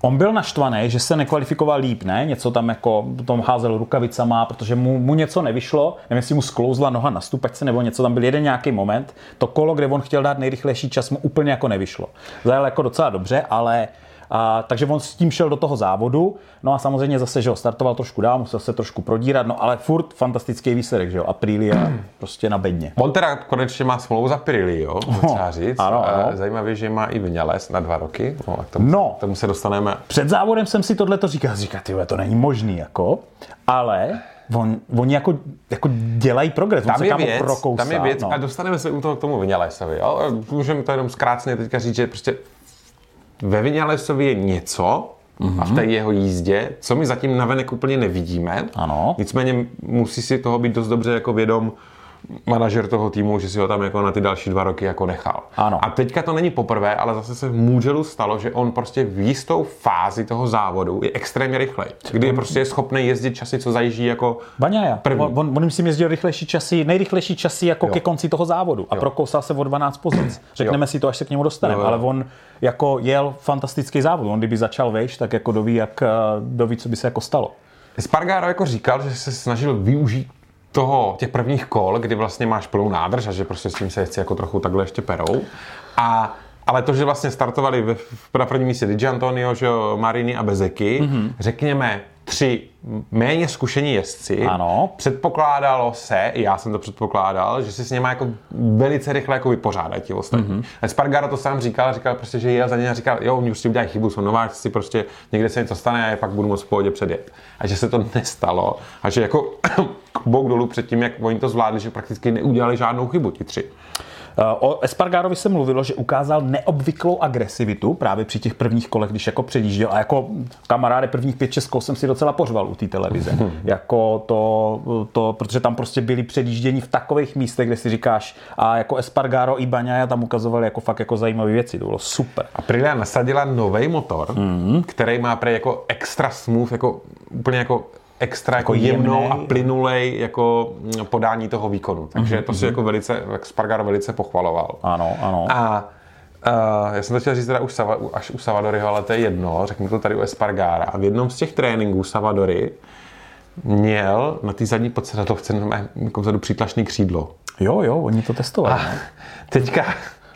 S1: On byl naštvaný, že se nekvalifikoval líp, ne? Něco tam jako tom házel rukavicama, protože mu, mu něco nevyšlo. Nevím, jestli mu sklouzla noha na stupačce nebo něco. Tam byl jeden nějaký moment. To kolo, kde on chtěl dát nejrychlejší čas, mu úplně jako nevyšlo. Zajel jako docela dobře, ale a, takže on s tím šel do toho závodu, no a samozřejmě zase, že ho startoval trošku dál, musel se trošku prodírat, no ale furt fantastický výsledek, že jo, Aprilia prostě na bedně.
S2: On teda konečně má smlouvu za Pirelli, jo, třeba říct.
S1: ano, ano.
S2: Zajímavé, že má i Vinales na dva roky. No, a k tomu,
S1: No.
S2: k tomu se dostaneme.
S1: Před závodem jsem si tohle to říkal, říkal, ty to není možný, jako, ale on, oni jako, jako dělají progres, on
S2: Tam
S1: se
S2: je, věc,
S1: prokousá,
S2: tam je věc,
S1: no.
S2: a dostaneme se u toho k tomu Vinalesovi. Jo? Můžeme to jenom zkráceně teďka říct, že prostě ve Vinalesovi je něco, a v té jeho jízdě, co my zatím navenek úplně nevidíme.
S1: Ano.
S2: Nicméně musí si toho být dost dobře jako vědom manažer toho týmu, že si ho tam jako na ty další dva roky jako nechal.
S1: Ano.
S2: A teďka to není poprvé, ale zase se v Mugellu stalo, že on prostě v jistou fázi toho závodu je extrémně rychlej. Kdy prostě je schopný jezdit časy, co zajíždí jako
S1: Baňaja.
S2: První.
S1: On, on, on myslím jezdil rychlejší časy, nejrychlejší časy jako
S2: Jo.
S1: ke konci toho závodu a prokousal se o 12 pozic. Řekneme si to, až se k němu dostaneme,
S2: Jo, jo.
S1: ale on jako jel fantastický závod. On kdyby začal vejš, tak jako doví, jak, eh, doví, co by se jako stalo.
S2: Spargaro jako říkal, že se snažil využít toho, těch prvních kol, kdy vlastně máš plnou nádrž a že prostě s tím se jezdci jako trochu takhle ještě perou. A ale to, že vlastně startovali ve, na prvním místě Di Antonio, že jo, Marini a Bezeky,
S1: Mhm.
S2: mm-hmm. řekněme tři méně zkušení jezdci,
S1: Ano.
S2: předpokládalo se, i já jsem to předpokládal, že si s něma jako velice rychle jako vypořádají ti ostatní.
S1: Mhm.
S2: Mm-hmm. Spargaro to sám říkal, říkal prostě, že jel za ně a říkal, jo, oni prostě udělají chybu, jsou nováčci, prostě někde se něco stane a já pak budu moc v pohodě předjet. A že se to nestalo a že jako bouk dolů před tím, jak oni to zvládli, že prakticky neudělali žádnou chybu ti tři.
S1: O Espargarovi se mluvilo, že ukázal neobvyklou agresivitu právě při těch prvních kolech, když jako předjížděl. A jako kamaráde prvních pět šest kol jsem si docela pořval u té televize. jako to, to, protože tam prostě byli předjíždění v takových místech, kde si říkáš, a jako Espargaro i Baňaja tam ukazovali jako fakt jako zajímavé věci. To bylo super.
S2: Aprilia nasadila nový motor,
S1: Mhm.
S2: mm-hmm. který má pre jako extra smooth, jako úplně jako extra jako,
S1: Jako
S2: jemnou a plynulej jako mm, podání toho výkonu. Takže
S1: Mhm,
S2: mm-hmm. to si jako velice, jak Spargaro velice pochvaloval.
S1: Ano, ano.
S2: A Uh, já jsem to chtěl říct teda už Sava, až u Savadoryho, ale to je jedno, řeknu to tady u Espargara. A v jednom z těch tréninků Savadory měl na té zadní podsedadlovce jako vzadu přítlačný křídlo.
S1: Jo, jo, oni to testovali.
S2: A
S1: no.
S2: teďka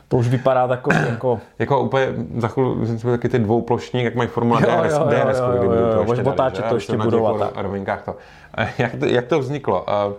S1: To už vypadá takový jako...
S2: jako úplně za chvíli, myslím, že taky ty dvouplošní, jak mají Formula
S1: Jo,
S2: DRS,
S1: jo, jo,
S2: DRS
S1: jo,
S2: kdyby
S1: jo,
S2: to
S1: jo,
S2: ještě
S1: otáčet
S2: že?
S1: to ještě
S2: na těch
S1: budou a
S2: ro-
S1: tak.
S2: rovinkách to. A Jak to, jak to vzniklo? Uh,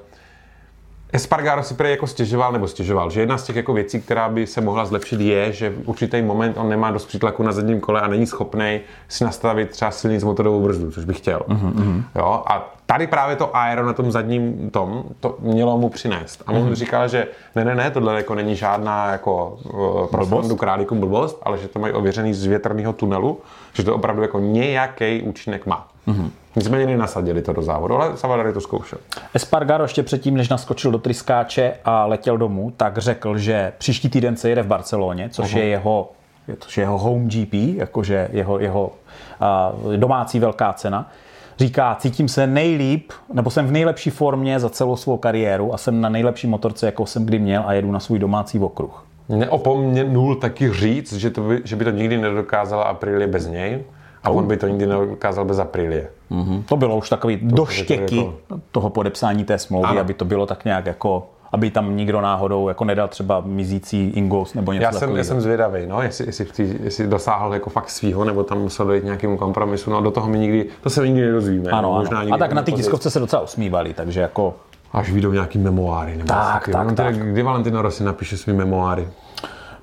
S2: Espargaro si prý jako stěžoval, nebo stěžoval, že jedna z těch jako věcí, která by se mohla zlepšit, je, že v určitý moment on nemá dost přítlaku na zadním kole a není schopný si nastavit třeba silnic motorovou brzdu, což by chtěl.
S1: Mhm,
S2: Mm-hmm. Jo? A tady právě to aero na tom zadním tom, to mělo mu přinést. A on
S1: Mhm.
S2: mm-hmm. říkal, že ne, ne, ne, tohle jako není žádná jako uh, pro králíkům blbost, ale že to mají ověřený z větrného tunelu, že to opravdu jako nějaký účinek má.
S1: Mhm.
S2: Mm-hmm. Nicméně nenasadili to do závodu, ale Savadari to zkoušel.
S1: Espargaro ještě předtím, než naskočil do tryskáče a letěl domů, tak řekl, že příští týden se jede v Barceloně, což je jeho, což je jeho home GP, jakože jeho, jeho a, domácí velká cena. Říká, cítím se nejlíp, nebo jsem v nejlepší formě za celou svou kariéru a jsem na nejlepší motorce, jakou jsem kdy měl a jedu na svůj domácí okruh.
S2: Neopomněnul taky říct, že, to by, že by to nikdy nedokázala Aprilie bez něj a on by to nikdy nedokázal bez Aprilie.
S1: Mhm. To bylo už takový doštěky
S2: jako-
S1: toho podepsání té smlouvy,
S2: Ano.
S1: aby to bylo tak nějak jako aby tam nikdo náhodou jako nedal třeba mizící ingos nebo něco
S2: Já jsem,
S1: takového.
S2: já jsem zvědavý, no, jestli, jestli, tý, jestli dosáhl jako fakt svýho, nebo tam musel dojít nějakému kompromisu, no do toho mi nikdy, to se nikdy nedozvíme.
S1: Ano,
S2: no,
S1: ano.
S2: možná
S1: A
S2: nikdy
S1: tak na ty tiskovce se docela usmívali, takže jako
S2: Až vyjdou nějaký memoáry. Nebo
S1: Tak,
S2: takového.
S1: tak,
S2: no, teda,
S1: tak.
S2: Kdy Valentino Rossi napíše svý memoáry?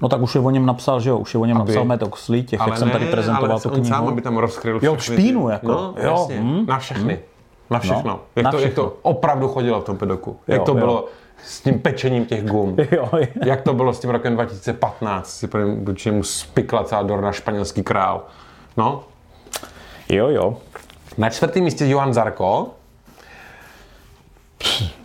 S1: No tak už je o něm napsal, že jo, už je o něm
S2: Aby-
S1: napsal Matt Oxley, těch, jak jsem tady prezentoval
S2: ale
S1: tu
S2: on sám,
S1: knihu.
S2: aby tam rozkryl
S1: Jo, špínu, jako.
S2: No,
S1: Jo,
S2: jasně,
S1: hm,
S2: na všechny. Na všechno.
S1: No,
S2: jak,
S1: na
S2: to, jak
S1: všechno.
S2: to opravdu chodilo v tom pedoku. Jak
S1: Jo,
S2: to
S1: jo.
S2: S tím pečením těch gum.
S1: Jo, jo.
S2: Jak to bylo s tím rokem 2015, si do čemu spikla celá Dorna španělský král. No,
S1: jo, jo.
S2: na čtvrtém místě Johan Zarko,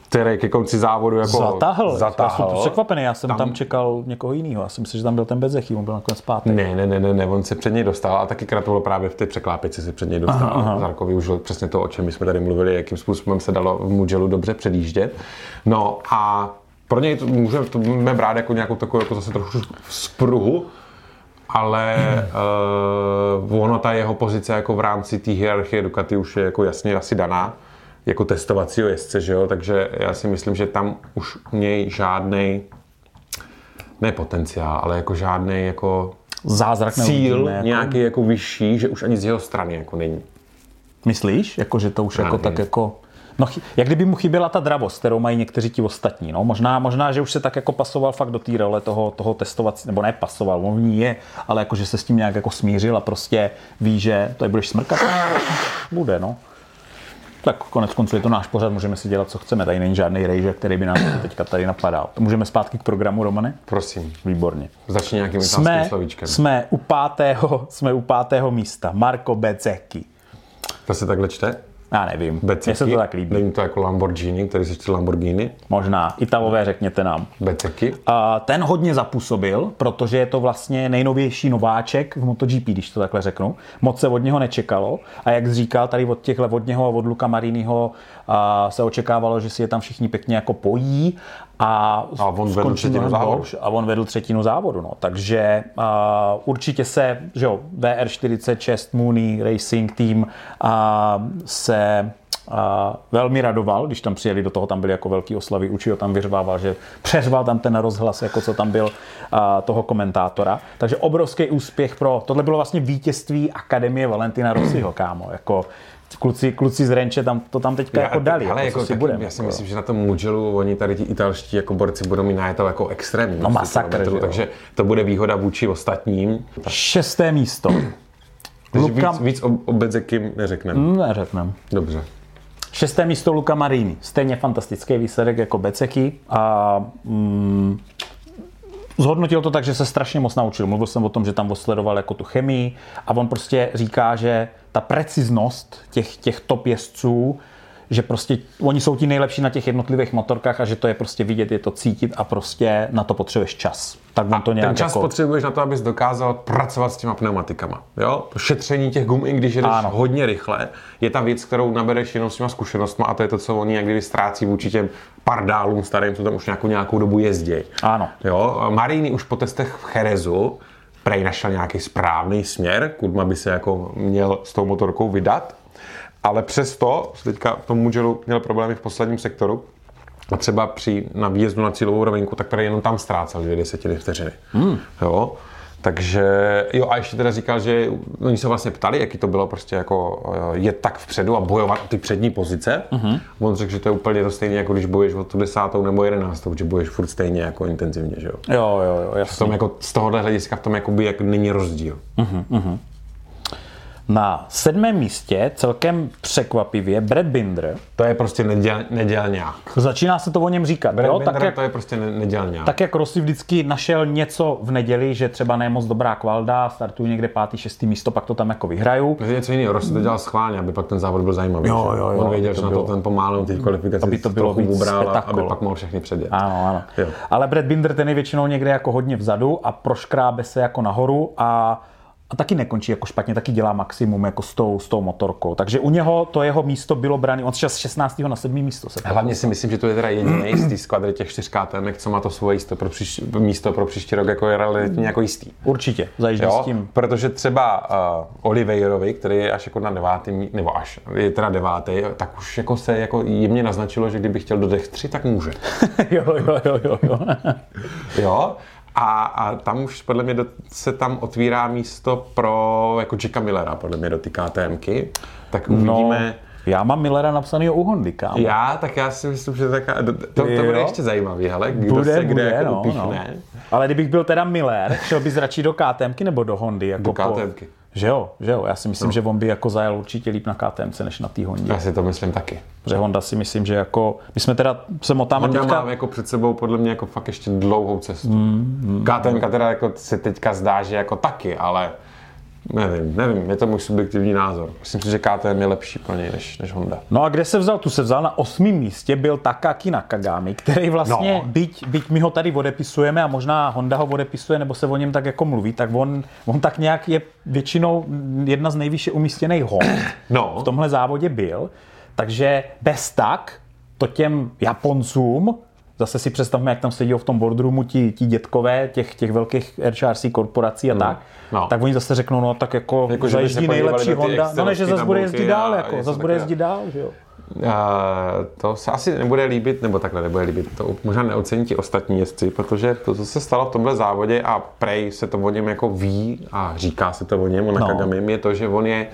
S2: který ke konci závodu jako
S1: Zatáhl. Já
S2: zatáhl.
S1: jsem překvapený, já jsem tam, tam čekal někoho jiného. Já jsem si, že tam byl ten Bezechy, on byl nakonec pátý.
S2: Ne, ne, ne, ne, ne, on se před něj dostal a taky kratulo právě v té překlápici se před něj dostal. Aha, aha. Zarko využil přesně to, o čem my jsme tady mluvili, jakým způsobem se dalo v Mugellu dobře předjíždět. No a pro něj to můžeme to můžeme brát jako nějakou takovou jako zase trochu spruhu, ale uh, ono ta jeho pozice jako v rámci té hierarchie Ducati už je jako jasně asi daná jako testovacího jezdce, že jo? takže já si myslím, že tam už u něj žádnej ne potenciál, ale jako žádný jako
S1: Zázrak
S2: cíl
S1: neuvidíme,
S2: nějaký jako vyšší, že už ani z jeho strany jako není.
S1: Myslíš? Jako, že to už
S2: Já
S1: jako
S2: nevím.
S1: tak jako... No, jak kdyby mu chyběla ta dravost, kterou mají někteří ti ostatní. No, možná, možná, že už se tak jako pasoval fakt do té role toho, toho testovací, nebo ne pasoval, on v ní je, ale jako, že se s tím nějak jako smířil a prostě ví, že to je budeš smrkat. Bude, no. Tak konec konců je to náš pořad, můžeme si dělat, co chceme. Tady není žádný rejže, který by nás teďka tady napadal. Můžeme zpátky k programu, Romane?
S2: Prosím,
S1: Výborně.
S2: začni nějakým
S1: Jsme,
S2: slovíčkem.
S1: jsme, u pátého, jsme u pátého místa. Marco Bezzecchi.
S2: To se takhle čte?
S1: Já nevím,
S2: Beceky?
S1: mně se to tak líbí.
S2: Není to jako Lamborghini, který čte Lamborghini?
S1: Možná. Italové řekněte nám.
S2: Beceky?
S1: A ten hodně zapůsobil, protože je to vlastně nejnovější nováček v MotoGP, když to takhle řeknu. Moc se od něho nečekalo a jak říkal, tady od těchhle od něho a od Luka Mariniho a se očekávalo, že si je tam všichni pěkně jako pojí a,
S2: A on vedl třetinu závodu.
S1: A on vedl třetinu závodu. No. Takže a, určitě se, že jo, VR46 Mooney Racing Team a, se a velmi radoval, když tam přijeli do toho, tam byly jako velký oslavy, Učio tam vyřvával, že přeřval tam ten rozhlas, jako co tam byl a, toho komentátora. Takže obrovský úspěch pro, tohle bylo vlastně vítězství Akademie Valentina Rossiho, kámo, jako kluci, kluci z Renče tam, to tam teďka jako dali,
S2: ale
S1: jako,
S2: jako,
S1: si
S2: taky,
S1: budeme.
S2: já si
S1: jako.
S2: myslím, že na tom Mugellu oni tady ti italští jako borci budou mít najeto jako extrémní.
S1: No masakr, jo.
S2: Takže to bude výhoda vůči ostatním.
S1: Šesté místo.
S2: Takže
S1: Luka-
S2: víc, víc o, neřekneme.
S1: Hmm, Neřeknem.
S2: Dobře.
S1: Šesté místo Luka Marini. Stejně fantastický výsledek jako Beceky. A mm, zhodnotil to tak, že se strašně moc naučil. Mluvil jsem o tom, že tam sledoval jako tu chemii a on prostě říká, že ta preciznost těch, těch top jezdců, že prostě oni jsou ti nejlepší na těch jednotlivých motorkách a že to je prostě vidět, je to cítit a prostě na to potřebuješ čas. Tak on to nějak
S2: Ten čas
S1: jako...
S2: potřebuješ na to, abys dokázal pracovat s těma pneumatikama. Jo? To šetření těch gum, i když jedeš
S1: Ano.
S2: hodně rychle, je ta věc, kterou nabereš jenom s těma zkušenostmi a to je to, co oni jak kdyby ztrácí vůči těm pardálům starým, co tam už nějakou, nějakou dobu jezdí.
S1: Ano.
S2: Jo? Marini už po testech v Cherezu prej našel nějaký správný směr, kudma by se jako měl s tou motorkou vydat, ale přesto teďka v tom Mugellu měl problémy v posledním sektoru, a třeba při, na výjezdu na cílovou rovinku, tak tady jenom tam ztrácel dvě desetiny vteřiny. Hmm. Jo? Takže, jo, a ještě teda říkal, že oni se vlastně ptali, jaký to bylo prostě jako eh, jet tak vpředu a bojovat o ty přední pozice. Uh-huh. On řekl, že to je úplně to stejně, jako když bojuješ o tu desátou nebo jedenáctou, že bojuješ furt stejně jako intenzivně, že jo.
S1: Jo, jo, jo,
S2: V
S1: jasně.
S2: tom jako, z tohohle hlediska v tom jakoby jak není rozdíl.
S1: Na sedmém místě, celkem překvapivě, Brad Binder.
S2: To je prostě neděl, nedělňák.
S1: Začíná se to o něm říkat.
S2: Brad
S1: jo?
S2: Binder,
S1: Tak, jak,
S2: to je prostě ne, nedělňák.
S1: tak jak Rossi vždycky našel něco v neděli, že třeba ne moc dobrá kvalda, startují někde pátý, šestý místo, pak to tam jako vyhrajou.
S2: To je něco jiného, Rossi to dělal schválně, aby pak ten závod byl zajímavý.
S1: Jo, jo, jo,
S2: On věděl, že na to ten pomálu těch kvalifikací
S1: aby to bylo
S2: trochu
S1: víc
S2: ubral, a- aby pak mohl všechny předjet.
S1: Ano, ano.
S2: Jo.
S1: Ale Brad Binder ten je většinou někde jako hodně vzadu a proškrábe se jako nahoru a, a taky nekončí jako špatně, taky dělá maximum jako s tou, s tou motorkou. Takže u něho to jeho místo bylo brané, on z 16. na 7. místo se
S2: Hlavně si myslím, že to je teda jediný z té skvadry těch čtyř KTM, co má to svoje místo pro, příš, místo pro příští rok jako je relativně jako jistý.
S1: Určitě, zajíždí
S2: Jo,
S1: s tím.
S2: protože třeba uh, Oliveirovi, který je až jako na devátý, nebo až, je teda devátý, tak už jako se jako jemně naznačilo, že kdyby chtěl do Dech 3, tak může.
S1: jo, jo, jo, jo, jo.
S2: Jo? A, a tam už podle mě do, se tam otvírá místo pro jako Jacka Millera, podle mě do ty KTMky. Tak
S1: No,
S2: uvidíme.
S1: já mám Millera napsaný u Hondy, kámo.
S2: Já, tak já si myslím, že taká, to, to
S1: Jo.
S2: bude ještě zajímavý, hele, kdo
S1: bude,
S2: se kde
S1: bude,
S2: jako
S1: no,
S2: upíchne.
S1: no. Ale kdybych byl teda Miller, šel bys radši do KTMky nebo do Hondy? Jako
S2: Do
S1: po-
S2: KTMky.
S1: Že jo, že jo. Já si myslím, no. že on by jako zajel určitě líp na KTMce, než na té Hondě.
S2: Já si to myslím taky.
S1: Protože Honda si myslím, že jako, my jsme teda se motáme
S2: Honda
S1: teďka,
S2: má jako před sebou podle mě jako fakt ještě dlouhou cestu. Mm, KTM teda jako se teďka zdá, že jako taky, ale nevím, nevím, je to můj subjektivní názor. Myslím si, že KTM je lepší pro něj než, než Honda.
S1: No a kde se vzal? Tu se vzal na osmém místě, byl Takaki Nakagami, který vlastně,
S2: No.
S1: byť, byť my ho tady odepisujeme a možná Honda ho odepisuje, nebo se o něm tak jako mluví, tak on, on tak nějak je většinou jedna z nejvýše umístěných Hond.
S2: No.
S1: V tomhle závodě byl. Takže bez tak to těm Japoncům, zase si představme, jak tam sedí v tom boardroomu ti, ti dětkové těch, těch velkých RCRC korporací a tak,
S2: no.
S1: tak oni zase řeknou, no tak jako,
S2: Jako,
S1: zajíždí nejlepší Honda, no ne, že zase bude jezdit dál, jako, zase bude jezdit dál, že jo.
S2: Uh, to se asi nebude líbit, nebo takhle nebude líbit, to možná neocení ti ostatní jezdci, protože to, co se stalo v tomhle závodě a prej se to o něm jako ví a říká se to o něm, o Nakagamim, je to, že on je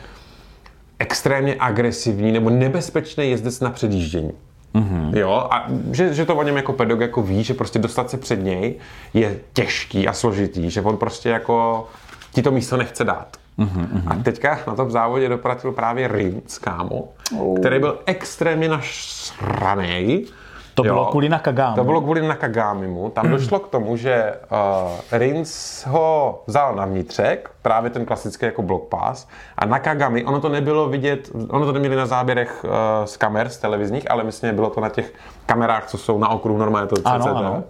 S2: extrémně agresivní nebo nebezpečný jezdec na předjíždění. Mm-hmm. Jo, a že, že to o něm jako pedagog jako ví, že prostě dostat se před něj je těžký a složitý, že on prostě jako ti to místo nechce dát. Mm-hmm. A teďka na tom závodě dopratil právě Rins, kámo, oh. který byl extrémně našranej.
S1: To bylo kvůli Nakagamu.
S2: To bylo kvůli Nakagamimu. Tam došlo k tomu, že uh, Rins ho vzal na vnitřek, právě ten klasický jako block pass, a Nakagami, ono to nebylo vidět, ono to neměli na záběrech uh, z kamer, z televizních, ale myslím, bylo to na těch kamerách, co jsou na okruhu, normálně to CCTV.
S1: Ano, ano.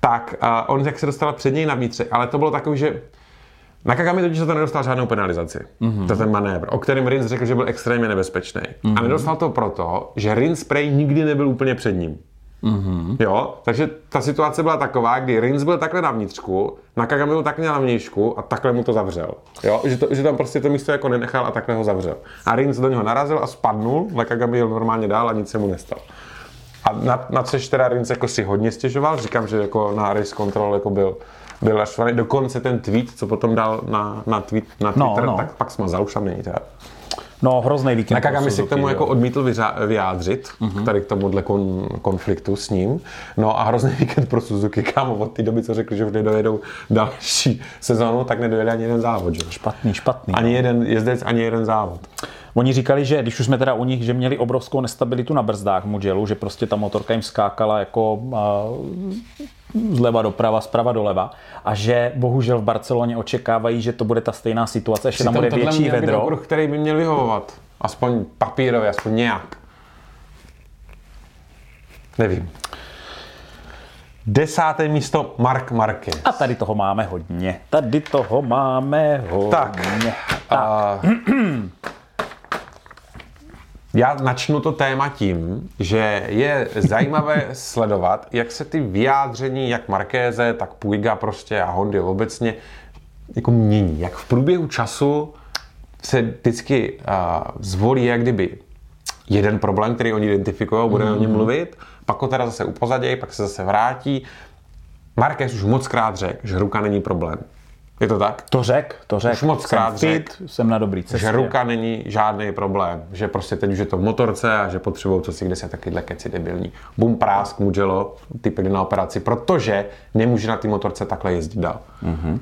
S2: Tak uh, on jak se dostal před něj na vnitřek, ale to bylo takový, že Nakagami totiž za to nedostal žádnou penalizaci. Mm-hmm. To ten manévr, o kterém Rins řekl, že byl extrémně nebezpečný. Mm-hmm. A nedostal to proto, že Rins prej nikdy nebyl úplně před ním. Mm-hmm. Jo, takže ta situace byla taková, kdy Rins byl takhle na vnitřku, Nakagami byl takhle na vnějšku a takhle mu to zavřel. Jo, že, to, že tam prostě to místo jako nenechal a takhle ho zavřel. A Rins do něho narazil a spadnul, Nakagami jel normálně dál a nic se mu nestalo. A na, na což teda Rins jako si hodně stěžoval, říkám, že jako na race control jako byl, byl naštvaný. Dokonce ten tweet, co potom dal na, na, tweet, na
S1: No,
S2: Twitter,
S1: no.
S2: tak pak smazal, už tam není teda.
S1: No, hrozný víkend.
S2: Nakagami si k tomu jako odmítl vyřa- vyjádřit, uh-huh. tady k tomuhle kon- konfliktu s ním. No a hrozný víkend pro Suzuki, kámo, od té doby, co řekli, že už nedojedou další sezonu, tak nedojede ani jeden závod, že?
S1: Špatný, špatný.
S2: Ani jeden jezdec, ani jeden závod.
S1: Oni říkali, že když už jsme teda u nich, že měli obrovskou nestabilitu na brzdách v Mugellu, že prostě ta motorka jim skákala jako uh, zleva doprava, zprava doleva a že bohužel v Barceloně očekávají, že to bude ta stejná situace, že tam bude větší vedro.
S2: okruh, který by měl vyhovovat. Aspoň papírově, aspoň nějak. Nevím. Desáté místo Mark Marquez.
S1: A tady toho máme hodně. Tady toho máme hodně.
S2: Tak. A... Já načnu to téma tím, že je zajímavé sledovat, jak se ty vyjádření, jak Markéze, tak Puiga prostě a Hondy obecně jako mění. Jak v průběhu času se vždycky uh, zvolí jak kdyby jeden problém, který oni identifikují, bude mm. o něm mluvit, pak ho teda zase upozadějí, pak se zase vrátí. Marquez už moc krát řekl, že ruka není problém. Je to tak?
S1: To řek, to řek.
S2: Už moc
S1: Jsem
S2: krát
S1: fit, jsem na dobrý cestě.
S2: Že ruka není žádný problém, že prostě teď už je to v motorce a že potřebují co si kde se takovýhle keci debilní. Bum, prásk, Mugello, typy na operaci, protože nemůže na té motorce takhle jezdit dál. Mm-hmm.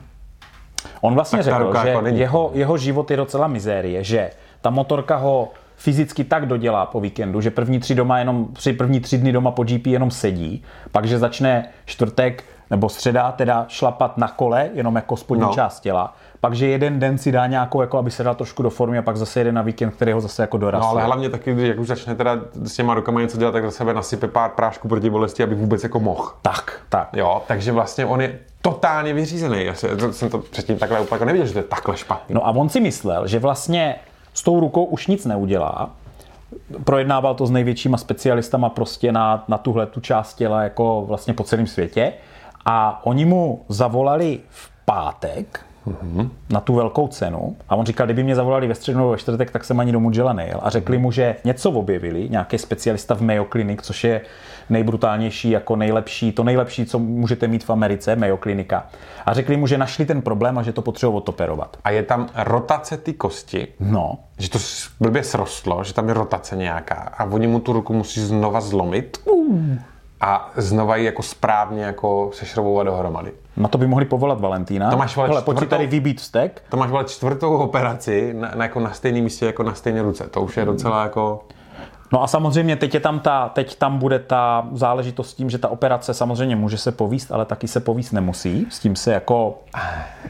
S1: On vlastně
S2: Tak ta
S1: řekl, že
S2: jako není.
S1: jeho, jeho život je docela mizérie, že ta motorka ho fyzicky tak dodělá po víkendu, že první tři, doma jenom, při první tři dny doma po GP jenom sedí, pak že začne čtvrtek nebo středa teda šlapat na kole, jenom jako spodní
S2: No.
S1: část těla, pak že jeden den si dá nějakou, jako aby se dal trošku do formy a pak zase jede na víkend, který ho zase jako dorazí.
S2: No ale hlavně taky, když jak už začne teda s těma rukama něco dělat, tak za sebe nasype pár prášků proti bolesti, aby vůbec jako mohl.
S1: Tak, tak.
S2: Jo, takže vlastně on je totálně vyřízený. Já jsem to předtím takhle úplně jako neviděl, že to je takhle špatný.
S1: No a on si myslel, že vlastně s tou rukou už nic neudělá. Projednával to s největšíma specialistama prostě na, na tuhle tu část těla jako vlastně po celém světě. A oni mu zavolali v pátek mm-hmm. na tu velkou cenu. A on říkal, kdyby mě zavolali ve středu nebo ve čtvrtek, tak jsem ani do Mugello nejel. A řekli mu, že něco objevili, nějaký specialista v Mayo Clinic, což je nejbrutálnější, jako nejlepší, to nejlepší, co můžete mít v Americe, Mayo Klinika. A řekli mu, že našli ten problém a že to potřebují odoperovat.
S2: A je tam rotace ty kosti,
S1: No,
S2: že to blbě srostlo, že tam je rotace nějaká a oni mu tu ruku musí znova zlomit a znova ji jako správně jako sešroubovat dohromady.
S1: Na to by mohli povolat Valentína.
S2: To máš, vole,
S1: Hele,
S2: čtvrtou-
S1: tady vybít vztek.
S2: To máš vole čtvrtou operaci na, na, jako na stejném místě jako na stejné ruce. To už je docela jako...
S1: No a samozřejmě teď, je tam ta, teď tam bude ta záležitost s tím, že ta operace samozřejmě může se povíst, ale taky se povíst nemusí. S tím se jako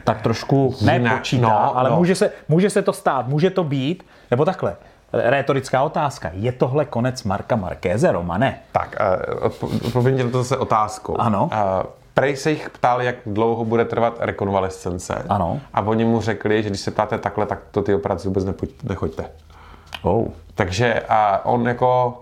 S1: tak trošku ne
S2: Jinak,
S1: počítá,
S2: no,
S1: ale
S2: no.
S1: Může, se, může se to stát, může to být, nebo takhle. Rétorická otázka. Je tohle konec Marka Markéze, Romane?
S2: Tak, odpo- odpovím na to zase otázkou.
S1: Ano.
S2: Prej se jich ptal, jak dlouho bude trvat rekonvalescence.
S1: Ano.
S2: A oni mu řekli, že když se ptáte takhle, tak to ty operace vůbec nepojď, nechoďte.
S1: Oh.
S2: Takže a on jako,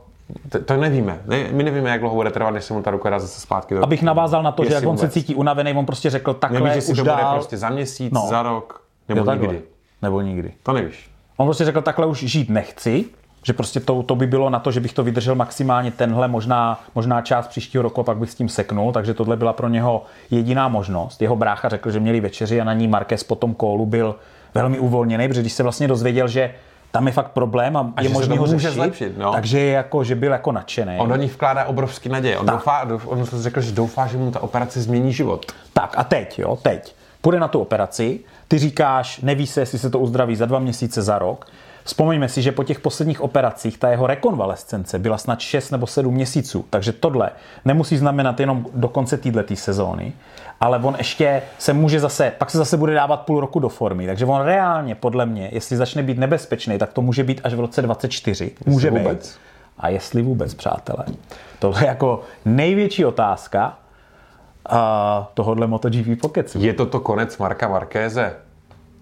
S2: to, to nevíme. Ne, my nevíme, jak dlouho bude trvat, než se mu ta ruka dá zase zpátky. do-
S1: Abych navázal na to, že jak on se
S2: vůbec.
S1: cítí unavený, on prostě řekl takhle
S2: Nevíš, jestli
S1: už
S2: to bude
S1: dál.
S2: prostě za měsíc,
S1: No.
S2: za rok, nebo
S1: Jo, takhle.
S2: nikdy.
S1: Nebo nikdy.
S2: To nevíš.
S1: On prostě řekl, takhle už žít nechci, že prostě to, to by bylo na to, že bych to vydržel maximálně tenhle, možná, možná část příštího roku a pak bych s tím seknul, takže tohle byla pro něho jediná možnost. Jeho brácha řekl, že měli večeři a na ní Marquez po tom kólu byl velmi uvolněný, protože když se vlastně dozvěděl, že tam je fakt problém a,
S2: A
S1: je možné ho řešit,
S2: zlepšit, no.
S1: takže je jako, že byl jako nadšený.
S2: On do ní vkládá obrovský naděje. On, doufá, douf- on řekl, že doufá, že mu ta operace změní život.
S1: Tak a teď, jo, teď. Půjde na tu operaci, ty říkáš, neví se, jestli se to uzdraví za dva měsíce, za rok. Vzpomeňme si, že po těch posledních operacích ta jeho rekonvalescence byla snad 6 nebo 7 měsíců, takže tohle nemusí znamenat jenom do konce této sezóny, ale on ještě se může zase, pak se zase bude dávat půl roku do formy, takže on reálně, podle mě, jestli začne být nebezpečný, tak to může být až v roce 24. Může být.
S2: vůbec.
S1: A jestli vůbec, přátelé. Tohle je jako největší otázka a tohohle MotoGP Pocketsu.
S2: Je to to konec Marka Markéze?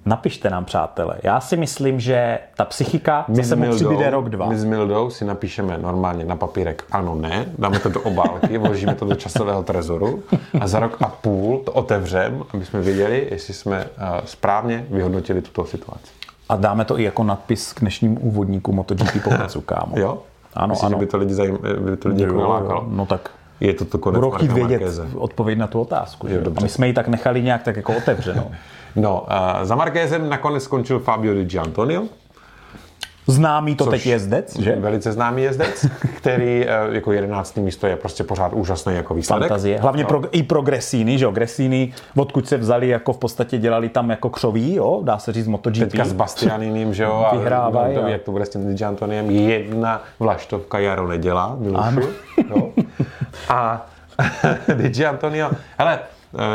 S1: Napište nám, přátelé. Já si myslím, že ta psychika zase mu přibyde rok, dva.
S2: my s Mildou si napíšeme normálně na papírek ano, ne, dáme to do obálky, vložíme to do časového trezoru a za rok a půl to otevřeme, aby jsme věděli, jestli jsme uh, správně vyhodnotili tuto situaci.
S1: A dáme to i jako nadpis k dnešnímu úvodníku MotoGP Pocketsu, kámo.
S2: Jo?
S1: Ano,
S2: Myslíš,
S1: ano.
S2: že by to lidi, zajím, by to lidi jako nalákalo?
S1: No tak
S2: Je to to konec
S1: budou chtít vědět
S2: Markéze.
S1: odpověď na tu otázku. Že?
S2: Jo.
S1: A my jsme ji tak nechali nějak tak jako otevřenou.
S2: No, uh, za Markézem nakonec skončil Fabio Di Giantonio,
S1: Známý to
S2: Což-
S1: teď jezdec, že?
S2: velice známý jezdec, který uh, jako jedenáctý místo je prostě pořád úžasný jako výsledek.
S1: Fantazie. Hlavně
S2: No.
S1: pro, i pro Gresini, že jo? Gresini, odkud se vzali, jako v podstatě dělali tam jako křoví, jo? Dá se říct MotoGP.
S2: Teďka s Bastianinem, že jo, a
S1: Vyhrávají a-
S2: jak to bude s tím Antoniem. Jedna vlaštovka Jaro nedělá.
S1: Ano.
S2: Jo. A Di Antonio, hele, eh,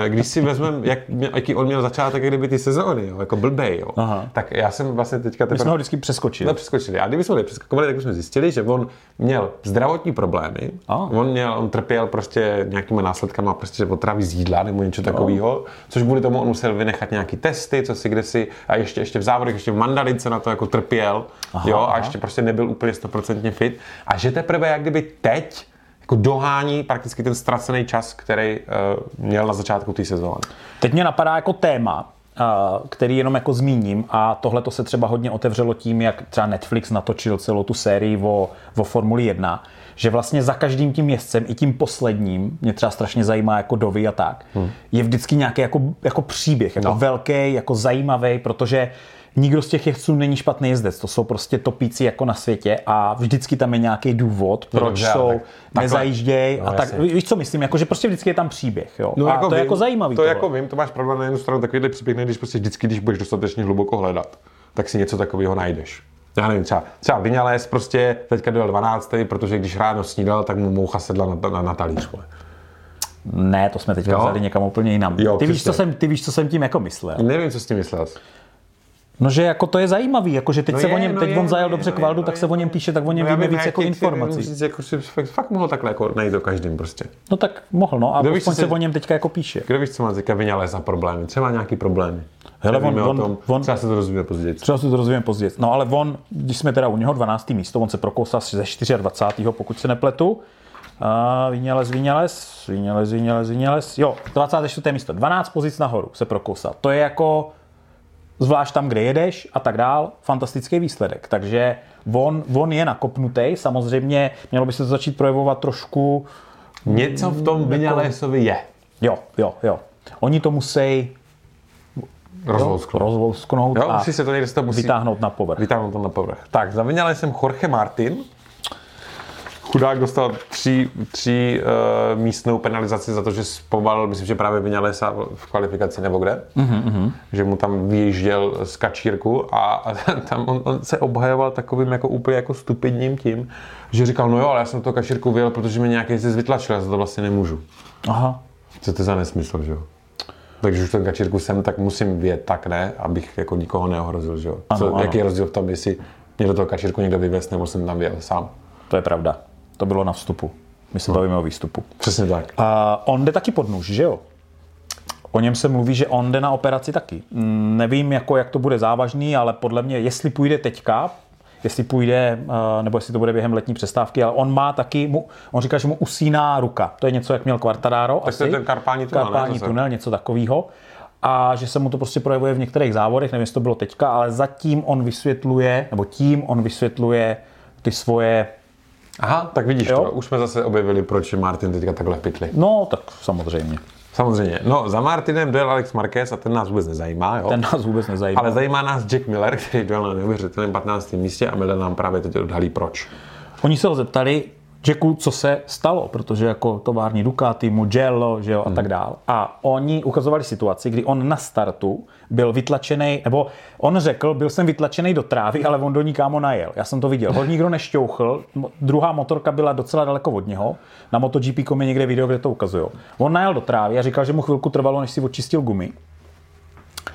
S2: když si vezmeme, jak, jaký on měl začátek, kdyby ty sezóny, jo, jako blbej, jo,
S1: Aha.
S2: tak já jsem vlastně teďka
S1: My jsme
S2: teprve
S1: ho vždycky přeskočili.
S2: nepřeskočili. A kdyby jsme nepřeskakovali, tak bychom zjistili, že on měl zdravotní problémy.
S1: A.
S2: On měl, on trpěl prostě nějakýma následkama prostě otravy z jídla nebo něco takového, což kvůli tomu on musel vynechat nějaký testy, co si kdesi, a ještě, ještě v závodech, ještě v mandalince na to jako trpěl,
S1: Aha,
S2: jo, a ještě prostě nebyl úplně stoprocentně fit. A že teprve jak kdyby teď jako dohání prakticky ten ztracený čas, který uh, měl na začátku té sezóny.
S1: Teď mě napadá jako téma, a, který jenom jako zmíním a tohle to se třeba hodně otevřelo tím, jak třeba Netflix natočil celou tu sérii o, o Formuli 1, že vlastně za každým tím jezdcem, i tím posledním, mě třeba strašně zajímá jako Dovi a tak, hmm. je vždycky nějaký jako, jako příběh, jako
S2: No.
S1: velký, jako zajímavý, protože nikdo z těch jezdců není špatný jezdec, to jsou prostě topíci jako na světě a vždycky tam je nějaký důvod,
S2: No
S1: proč
S2: dobře,
S1: jsou,
S2: tak- takhle-
S1: nezajížděj
S2: No
S1: a tak,
S2: jasně.
S1: víš co myslím, jako, že prostě vždycky je tam příběh, jo. a to je
S2: vím,
S1: jako zajímavý.
S2: To
S1: tohle.
S2: jako vím, to máš pravda na jednu stranu takovýhle příběh, když prostě vždycky, když budeš dostatečně hluboko hledat, tak si něco takového najdeš. Já nevím, třeba, třeba Vinales prostě teďka dojel 12. protože když ráno snídal, tak mu moucha sedla na, na, na talíř.
S1: Ne, to jsme teďka
S2: Jo?
S1: vzali někam úplně jinam.
S2: Jo,
S1: ty, víš, co jsem, ty víš, co jsem tím jako myslel.
S2: Nevím, co s tím myslel.
S1: No, že jako to je zajímavý, jako že teď
S2: No
S1: se
S2: je,
S1: o něm,
S2: no
S1: teď
S2: je,
S1: on zajel
S2: no
S1: dobře
S2: je,
S1: k Valdu,
S2: no
S1: tak
S2: je,
S1: se o
S2: no
S1: něm
S2: je.
S1: píše, tak o něm
S2: No
S1: víme
S2: vím,
S1: víc
S2: jak
S1: jako informací.
S2: říct, jako, si fakt, fakt mohl takhle jako najít do každým prostě.
S1: No tak mohl, no, a
S2: Kdo
S1: aspoň se
S2: se-
S1: o něm teďka jako píše.
S2: Kdo víš, co má teďka Vinales za problémy? Třeba nějaký problémy.
S1: Hele, on-
S2: o
S1: on-
S2: tom,
S1: on-
S2: třeba se to dozvíme později.
S1: Třeba si to rozvijeme později. No ale on, když jsme teda u něho 12. místo, on se prokousal ze 24. pokud se nepletu. A Víněles, Víněles, Víněles, Víněles, Víněles. Jo, 24. místo. 12 pozic nahoru se prokousal. To je jako, zvlášť tam, kde jedeš a tak dál, fantastický výsledek. Takže on, on je nakopnutý, samozřejmě mělo by se to začít projevovat trošku,
S2: Něco v tom Vinalesovi je.
S1: jo, jo, jo. Oni to musí
S2: Rozlousklo.
S1: rozlousknout
S2: Jo,
S1: a
S2: musí se to někde z toho musí
S1: vytáhnout na povrch.
S2: vytáhnout to na povrch. Tak, zavinal jsem Jorge Martin. Chudák dostal tři, tři uh, místnou penalizaci za to, že zpomalil, myslím, že právě Vinalesa v kvalifikaci nebo kde, mm-hmm. že mu tam vyjížděl z kačírku a, a tam on, on, se obhajoval takovým jako úplně jako stupidním tím, že říkal, no jo, ale já jsem to kačírku vyjel, protože mi nějaký jezdec vytlačil, já za to vlastně nemůžu.
S1: Aha.
S2: Co to je za nesmysl, že jo? Takže už ten kačírku jsem, tak musím vědět, tak ne, abych jako nikoho neohrozil, že jo?
S1: Ano,
S2: Co,
S1: ano.
S2: jaký je rozdíl v tom, jestli mě do toho kačírku někdo vyvez, nebo jsem tam vyjel sám.
S1: To je pravda. To bylo na vstupu. My se bavíme o výstupu.
S2: Přesně tak.
S1: A on jde taky pod nůž, že jo? O něm se mluví, že on jde na operaci taky. Nevím, jako, jak to bude závažný, ale podle mě, jestli půjde teďka, jestli půjde, eh, nebo jestli to bude během letní přestávky, ale on má taky, mu, on říká, že mu usíná ruka. To je něco, jak měl Quartararo.
S2: Tak to je ten karpální tunel, ne,
S1: Karpální
S2: zase?
S1: tunel, něco takového. A že se mu to prostě projevuje v některých závodech, nevím, jestli to bylo teďka, ale zatím on vysvětluje, nebo tím on vysvětluje ty svoje,
S2: Aha, tak vidíš
S1: Jo.
S2: to, už jsme zase objevili, proč je Martin teďka takhle v pytli.
S1: no tak samozřejmě,
S2: Samozřejmě. No, za Martinem dojel Alex Marquez a ten nás vůbec nezajímá, jo?
S1: ten nás vůbec nezajímá.
S2: Ale zajímá nás Jack Miller, který dojel na neuvěřitelném 15. místě a Miller nám právě teď odhalí proč.
S1: Oni se ho zeptali, Jacku, co se stalo, protože jako tovární Ducati, Mugello, že jo, a tak dál. A oni ukazovali situaci, kdy on na startu byl vytlačený, nebo on řekl, byl jsem vytlačený do trávy, ale on do ní kámo najel. Já jsem to viděl. Ho nikdo nešťouchl, druhá motorka byla docela daleko od něho. Na MotoGP.com je někde video, kde to ukazují. On najel do trávy a říkal, že mu chvilku trvalo, než si očistil gumy.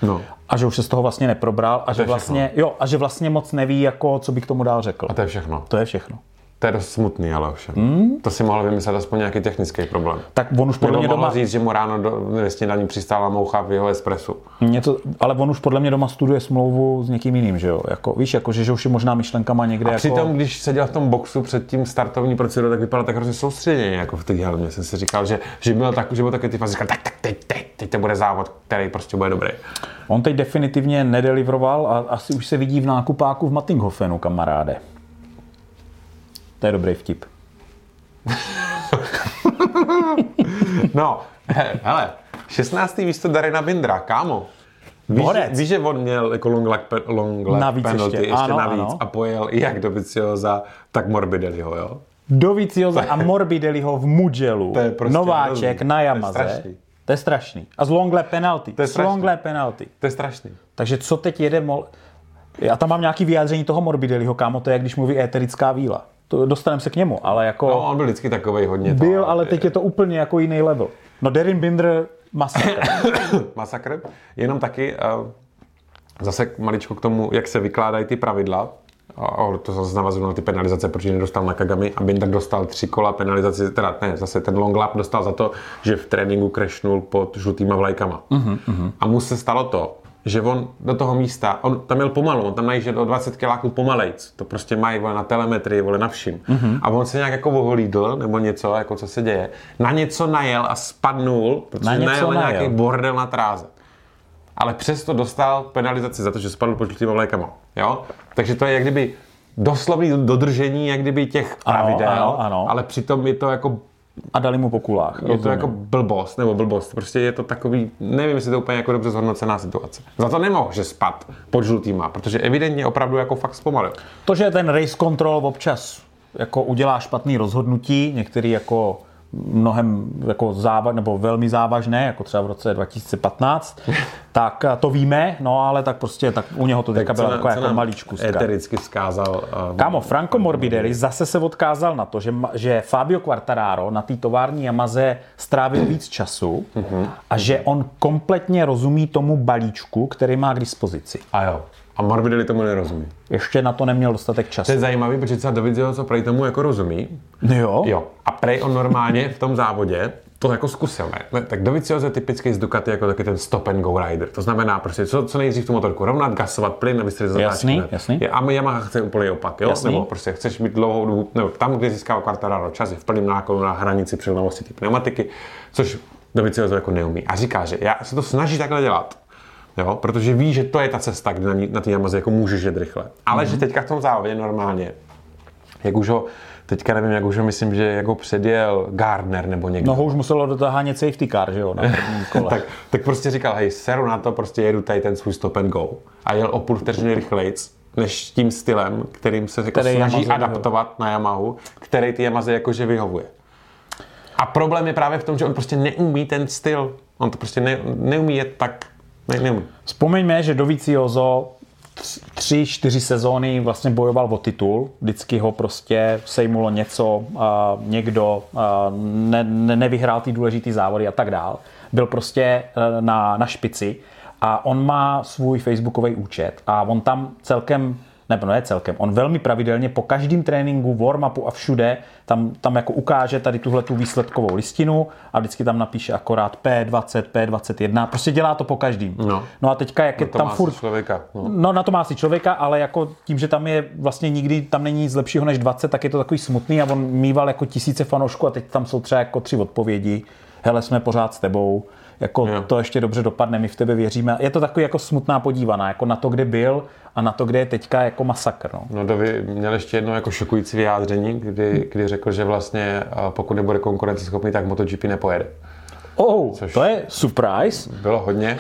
S2: No.
S1: A že už se z toho vlastně neprobral a že vlastně, jo, a že vlastně moc neví, jako, co by k tomu dál řekl.
S2: A to je všechno.
S1: To je všechno.
S2: To je dost smutný, ale ovšem. Hmm? To si mohl vymyslet aspoň nějaký technický problém.
S1: Tak on už podle
S2: Nebo
S1: mě doma...
S2: říct, že mu ráno do, ve snídaní přistála moucha v jeho espresu.
S1: Něco, ale on už podle mě doma studuje smlouvu s někým jiným, že jo? Jako, víš, jako, že, že už je možná myšlenkama někde
S2: A
S1: jako...
S2: přitom, když seděl v tom boxu před tím startovní procedurou, tak vypadal tak hrozně soustředěně jako v té helmě. Jsem si říkal, že, že byl tak, že byl takový typ a říkal, tak, tak teď, teď, teď, to bude závod, který prostě bude dobrý.
S1: On teď definitivně nedelivroval a asi už se vidí v nákupáku v Mattinghofenu, kamaráde. To je dobrý vtip.
S2: No, he, hele, 16. místo Darina Bindra, kámo. Víš,
S1: Borec.
S2: víš, že on měl jako long lap, long lap
S1: Navíc
S2: penalty
S1: ještě.
S2: ještě,
S1: Ano,
S2: navíc
S1: ano.
S2: a pojel jak do Vicioza, tak Morbidelliho, jo?
S1: Do Vicioza a Morbidelliho v Mugellu.
S2: To je prostě
S1: Nováček
S2: hrozný.
S1: na
S2: To je
S1: Yamaze.
S2: strašný.
S1: To je strašný. A z long lap penalty.
S2: je
S1: z
S2: strašný.
S1: long lap penalty.
S2: To je strašný.
S1: Takže co teď jede mol... Já tam mám nějaký vyjádření toho Morbidelliho, kámo, to je, jak když mluví éterická víla. To dostaneme se k němu, ale jako...
S2: No, on byl vždycky takový hodně to,
S1: Byl, ale teď je to úplně jako jiný level. No Derin Binder masakr.
S2: masakr. Jenom taky uh, zase maličko k tomu, jak se vykládají ty pravidla. A to zase navazuje na ty penalizace, protože nedostal na Kagami a Binder dostal tři kola penalizaci, teda ne, zase ten long lap dostal za to, že v tréninku crashnul pod žlutýma vlajkama. Uh-huh. A mu se stalo to, že on do toho místa, on tam měl pomalu, on tam najížděl o 20 kiláků pomalejc, to prostě mají vole, na telemetrii, vole, na vším. Uh-huh. A on se nějak jako oholídl, nebo něco, jako co se děje, na něco najel a spadnul, protože
S1: Na něco
S2: najel na nějaký
S1: najel.
S2: bordel na tráze ale přesto dostal penalizaci za to, že spadl pod žlutýma vlajkama. Jo? Takže to je jak kdyby doslovný dodržení jak kdyby těch
S1: Ano,
S2: pravidel,
S1: ano, ano.
S2: ale přitom je to jako
S1: A dali mu po kulách.
S2: Je to
S1: rozumím.
S2: jako blbost, nebo blbost. Prostě je to takový, nevím, jestli to je úplně jako dobře zhodnocená situace. Za to nemohl, že spad pod žlutýma, protože evidentně opravdu jako fakt zpomalil.
S1: To, že ten race control občas jako udělá špatný rozhodnutí, některý jako mnohem jako záva, nebo velmi závažné, jako třeba v roce 2015, tak to víme, no ale tak prostě tak u něho to teďka byla taková jako malíčku.
S2: Etericky vzkázal. Uh,
S1: Kámo, Franco Morbidelli zase se odkázal na to, že, že Fabio Quartararo na té tovární Yamaze strávil víc času a že on kompletně rozumí tomu balíčku, který má k dispozici.
S2: a jo. A Morbidelli tomu nerozumí.
S1: Ještě na to neměl dostatek
S2: To
S1: času.
S2: je zajímavý, protože třeba David co prej tomu jako rozumí.
S1: Jo?
S2: Jo. A prej on normálně v tom závodě to jako zkusil, ne? ne tak Dovizioso je typický z Ducati jako taky ten stop and go rider. To znamená prostě co, co nejdřív tu motorku rovnat, gasovat plyn a vystřelit
S1: Jasný,
S2: zatáčky.
S1: jasný.
S2: Je, a Yamaha chce úplně opak, jo?
S1: Jasný.
S2: Nebo prostě chceš mít dlouhou dobu, nebo tam, kde získává Quartararo čas, je v plném náklonu na hranici přilnavosti ty pneumatiky, což Dovizioso jako neumí. A říká, že já se to snaží takhle dělat, Jo, protože ví, že to je ta cesta, kde na, ní- na té Yamaze jako můžeš jet rychle. Ale mm-hmm. že teďka v tom závodě normálně, jak už ho, teďka nevím, jak už ho myslím, že jako předjel Gardner nebo někdo.
S1: No ho už muselo dotáhánět safety car, že jo, na kole.
S2: tak, tak prostě říkal, hej, seru na to, prostě jedu tady ten svůj stop and go. A jel o půl vteřiny rychlejc, než tím stylem, kterým se jako
S1: Který
S2: snaží
S1: Yamaze
S2: adaptovat na Yamahu, který ty Yamaze jakože vyhovuje. A problém je právě v tom, že on prostě neumí ten styl. On to prostě ne, neumí jet tak, neumí.
S1: Vzpomeňme, že Dovizioso tř- tři, čtyři sezóny vlastně bojoval o titul. Vždycky ho prostě sejmulo něco, a někdo a ne, ne, nevyhrál ty důležitý závody a tak dál. Byl prostě eh, na, na špici a on má svůj facebookový účet a on tam celkem nebo ne celkem, on velmi pravidelně po každém tréninku, warm-upu a všude tam, tam jako ukáže tady tuhle tu výsledkovou listinu a vždycky tam napíše akorát P20, P21, prostě dělá to po každým.
S2: No.
S1: no a teďka jak je
S2: To
S1: tam furt...
S2: člověka. No.
S1: No na to má si člověka, ale jako tím, že tam je vlastně nikdy, tam není nic lepšího než 20, tak je to takový smutný a on mýval jako tisíce fanoušků a teď tam jsou třeba jako tři odpovědi. Hele, jsme pořád s tebou, jako
S2: Jo.
S1: to ještě dobře dopadne, my v tebe věříme. Je to takový jako smutná podívaná, jako na to, kde byl a na to, kde je teďka jako masakr. No.
S2: No Dovi měl ještě jedno jako šokující vyjádření, kdy, kdy řekl, že vlastně pokud nebude konkurenceschopný, tak MotoGP nepojede.
S1: Oh, to je surprise.
S2: Bylo hodně,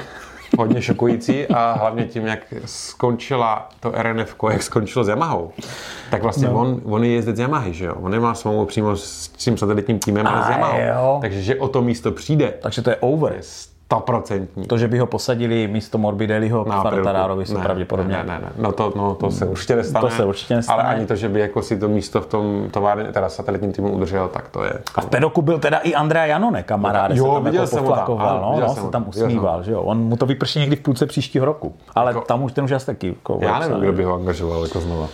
S2: hodně šokující a hlavně tím, jak skončila to RNF, jak skončilo s Yamahou, tak vlastně no. on, on je jezdec Yamahy, že jo? On nemá smlouvu přímo s tím satelitním týmem, ale s Yamahou.
S1: jo.
S2: Takže že o to místo přijde,
S1: Takže to je over.
S2: Stoprocentní.
S1: To, že by ho posadili místo Morbidelliho
S2: Na
S1: Quartararovi, se pravděpodobně.
S2: Ne, ne, ne, no to, no, to se určitě nestane.
S1: To se určitě nestane.
S2: Ale ani to, že by jako si to místo v tom továrně, teda satelitním týmu udržel, tak to je.
S1: A v Pedoku byl teda i Andrea Janone, kamarád,
S2: Jo,
S1: se tam
S2: viděl
S1: jako
S2: jsem ho
S1: poflakoval, no,
S2: viděl
S1: no,
S2: jsem
S1: se tam
S2: jsem
S1: usmíval, že jo. On mu to vyprší někdy v půlce příštího roku, ale
S2: Jako-
S1: tam už ten už asi taky. Jako
S2: Já nevím, kdo by ho angažoval jako znova.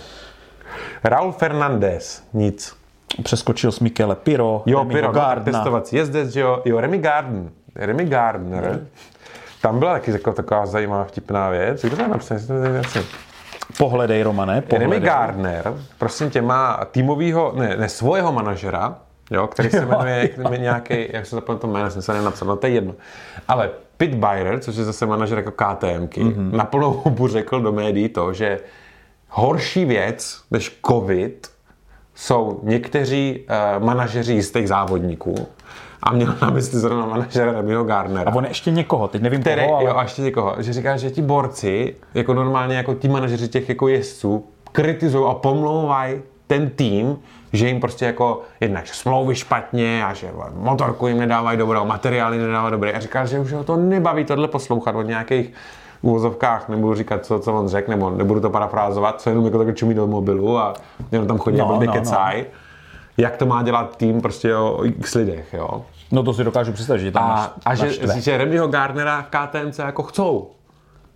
S2: Raul Fernandez, nic.
S1: Přeskočil s Michele Piro,
S2: Jo,
S1: Remiho
S2: Piro, no,
S1: Gardna.
S2: testovací jezdec, že jo, jo, Remy Garden, Remy Gardner, tam byla taky jako taková zajímavá vtipná věc. Kdo to napsal?
S1: Pohledej, Romane,
S2: Remy
S1: pohledej.
S2: Gardner, prosím tě, má týmovýho, ne, ne svého manažera, jo, který se jmenuje jak- nějaký, jak se to to jméno, jsem se nenapsal, no to je jedno. Ale Pit Byrer, což je zase manažer jako KTMky,
S1: Mhm.
S2: mm-hmm. na plnou hubu řekl do médií to, že horší věc než covid jsou někteří uh, manažeři jistých závodníků. A měl na mysli zrovna manažera Remyho Garnera.
S1: A on ještě někoho, teď nevím
S2: Který,
S1: koho, ale...
S2: jo, a ještě někoho, že říká, že ti borci, jako normálně jako ti manažeři těch jako jezdců, kritizují a pomlouvají ten tým, že jim prostě jako jednak že smlouvy špatně a že motorku jim nedávají dobrou, materiály nedávají dobré. A říká, že už ho to nebaví tohle poslouchat od nějakých uvozovkách, nebudu říkat, co, co on řekl, nebo nebudu to parafrázovat, co jenom jako takhle čumí do mobilu a jenom tam chodí
S1: No,
S2: no, blbě
S1: no,
S2: no,
S1: no.
S2: Jak to má dělat tým prostě o x lidech, jo.
S1: No to si dokážu představit, že tam
S2: A,
S1: naš,
S2: a že, že Remyho Gardnera v KTMC jako chcou.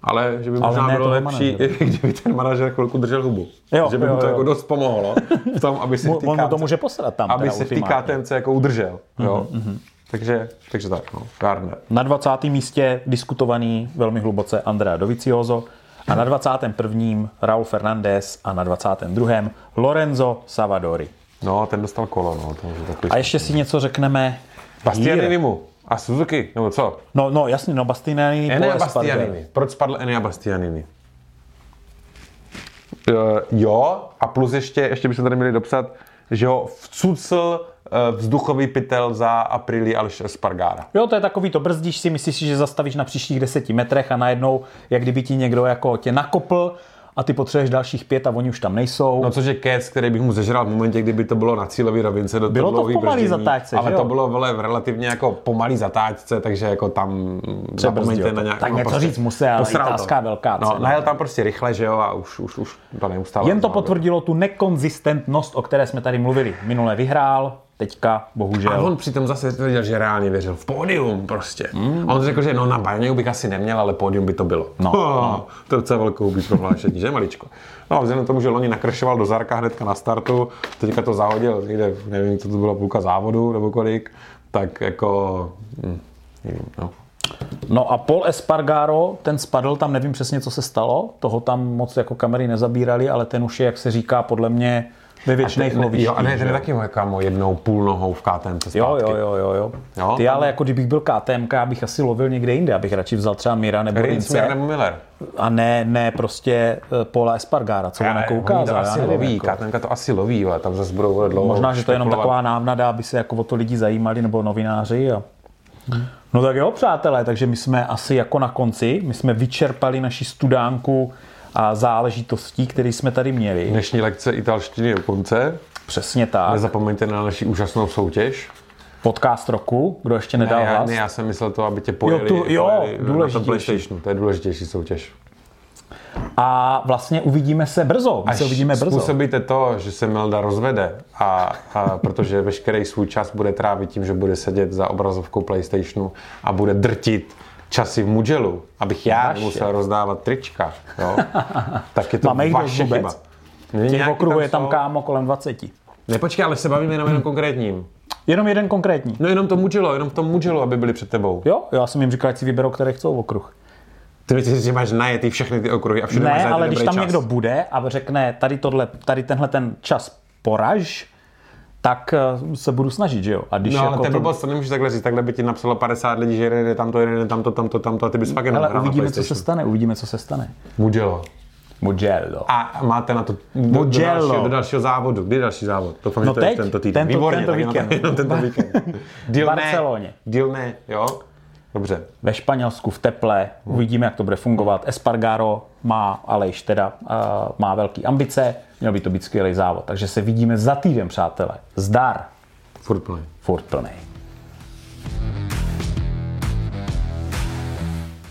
S2: Ale že by možná
S1: ne
S2: bylo lepší,
S1: manažera.
S2: kdyby ten manažer chvilku držel hubu.
S1: Jo,
S2: že by
S1: jo,
S2: mu to
S1: jo.
S2: jako dost pomohlo v tom, aby si
S1: on to může posrat tam
S2: aby si v té. KTMC jako udržel. Jo?
S1: Mhm,
S2: Mm-hmm. Takže, takže tak, no, Gardner.
S1: Na 20. místě diskutovaný velmi hluboce Andrea Dovizioso a na 21. Raul Fernandez a na 22. Lorenzo Savadori.
S2: No, ten dostal kolo, no, to může takový.
S1: A ještě si něco řekneme.
S2: Bastianinimu a Suzuki, nebo co?
S1: No, no jasně, no Bastianini
S2: Enea. Bastianini. Proč spadl Enea Bastianini? Uh, jo, a plus ještě, ještě bychom tady měli dopsat, že ho vcucl eh, vzduchový pytel za Aprili Aleš Espargara.
S1: Jo, to je takový, to brzdíš si, myslíš si, že zastavíš na příštích deseti metrech a najednou, jak kdyby ti někdo jako tě nakopl a ty potřebuješ dalších pět a oni už tam nejsou.
S2: No což je kec, který bych mu zežral v momentě, kdyby to bylo na cílové rovince do
S1: Bylo to v pomalý zatáčce,
S2: ale to bylo vole, v relativně jako pomalý zatáčce, takže jako tam zapomeňte na nějak,
S1: Tak něco říct musí, ale
S2: posral
S1: italská velká
S2: No,
S1: cena.
S2: najel tam prostě rychle, že jo, a už, už, už to neustále.
S1: Jen to potvrdilo tu nekonzistentnost, o které jsme tady mluvili. Minule vyhrál, teďka
S2: A
S1: bohužel.
S2: on přitom zase tvrdil, že reálně věřil v pódium prostě. Mm. A on řekl, že no na Bayernu bych asi neměl, ale pódium by to bylo.
S1: No,
S2: no. To je docela velkou být prohlášení, že maličko. No a vzhledem tomu, že loni nakršoval do Zarka hnedka na startu, teďka to zahodil někde, nevím, co to bylo, půlka závodu nebo kolik, tak jako, hm, nevím, no.
S1: No a Paul Espargaro, ten spadl, tam nevím přesně, co se stalo, toho tam moc jako kamery nezabírali, ale ten už je, jak se říká, podle mě ve věčných lovištích.
S2: Jo, a ne, ten je
S1: jo?
S2: taky moje kámo jednou půl nohou v KTM zpátky.
S1: Jo, jo, jo, jo, jo.
S2: Jo,
S1: Ty ale jako kdybych byl KTM, já bych asi lovil někde jinde, abych radši vzal třeba Mira nebo Rince
S2: nebo Miller.
S1: a ne, ne prostě eh, Paula Espargara, co on
S2: oni
S1: ukázal.
S2: to
S1: já
S2: asi
S1: nevím,
S2: loví,
S1: jako.
S2: KTM to asi loví, ale tam zase budou dlouho
S1: Možná, že to je jenom taková návnada, aby se jako o to lidi zajímali, nebo novináři. A... No tak jo, přátelé, takže my jsme asi jako na konci, my jsme vyčerpali naši studánku záležitostí, které jsme tady měli.
S2: Dnešní lekce italštiny u konce.
S1: Přesně tak.
S2: Nezapomeňte na naši úžasnou soutěž.
S1: Podcast roku, kdo ještě nedal
S2: Ne, já,
S1: hlas.
S2: ne, já jsem myslel to, aby tě pojeli,
S1: tu- jo,
S2: pojeli na
S1: důležitější.
S2: PlayStationu. To je důležitější soutěž.
S1: A vlastně uvidíme se brzo. My se uvidíme brzo.
S2: způsobíte to, že se Melda rozvede, a, a protože veškerý svůj čas bude trávit tím, že bude sedět za obrazovkou PlayStationu a bude drtit časy v Mugellu, abych já
S1: Vaše.
S2: nemusel rozdávat trička, jo? tak je to
S1: Máme
S2: vaše chyba.
S1: Těch okruhů je tam kámo kolem 20.
S2: Ne, počkej, ale se bavíme jenom, jenom konkrétním.
S1: Jenom jeden konkrétní.
S2: No jenom to Mugello, jenom v tom Mugello, aby byli před tebou.
S1: Jo, já jsem jim říkal, ať si vyberou, který chcou okruh.
S2: Ty myslíš, že máš najetý všechny ty okruhy a všude máš
S1: Ne,
S2: najetý
S1: ale když tam
S2: čas.
S1: někdo bude a řekne tady, tohle, tady tenhle ten čas poraž, tak eh, se budu snažit, že jo? A když
S2: No, ale
S1: jako
S2: to je
S1: to-
S2: blbost, to nemůžeš takhle říct, takhle by ti napsalo 50 lidí, že jeden jde tamto, jeden jde tamto, tamto, tamto a ty bys fakt jenom
S1: ale
S2: na
S1: uvidíme, co se stane, uvidíme, co se stane.
S2: Mugello.
S1: Mugello.
S2: A máte na to do, do, dalšího, do dalšího závodu. Kdy je další závod? Doufám,
S1: No
S2: že to je
S1: teď,
S2: tento týden.
S1: tento-
S2: Výborně,
S1: tento víkend.
S2: Jenom tento víkend. Díl
S1: V Barceloně.
S2: Ne, díl ne, jo? Dobře.
S1: Ve Španělsku v teple, hmm. uvidíme, jak to bude fungovat. Espargaro má, ale již teda uh, má velký ambice, měl by to být skvělý závod. Takže se vidíme za týden, přátelé. Zdar!
S2: Furt plný.
S1: Furt plný.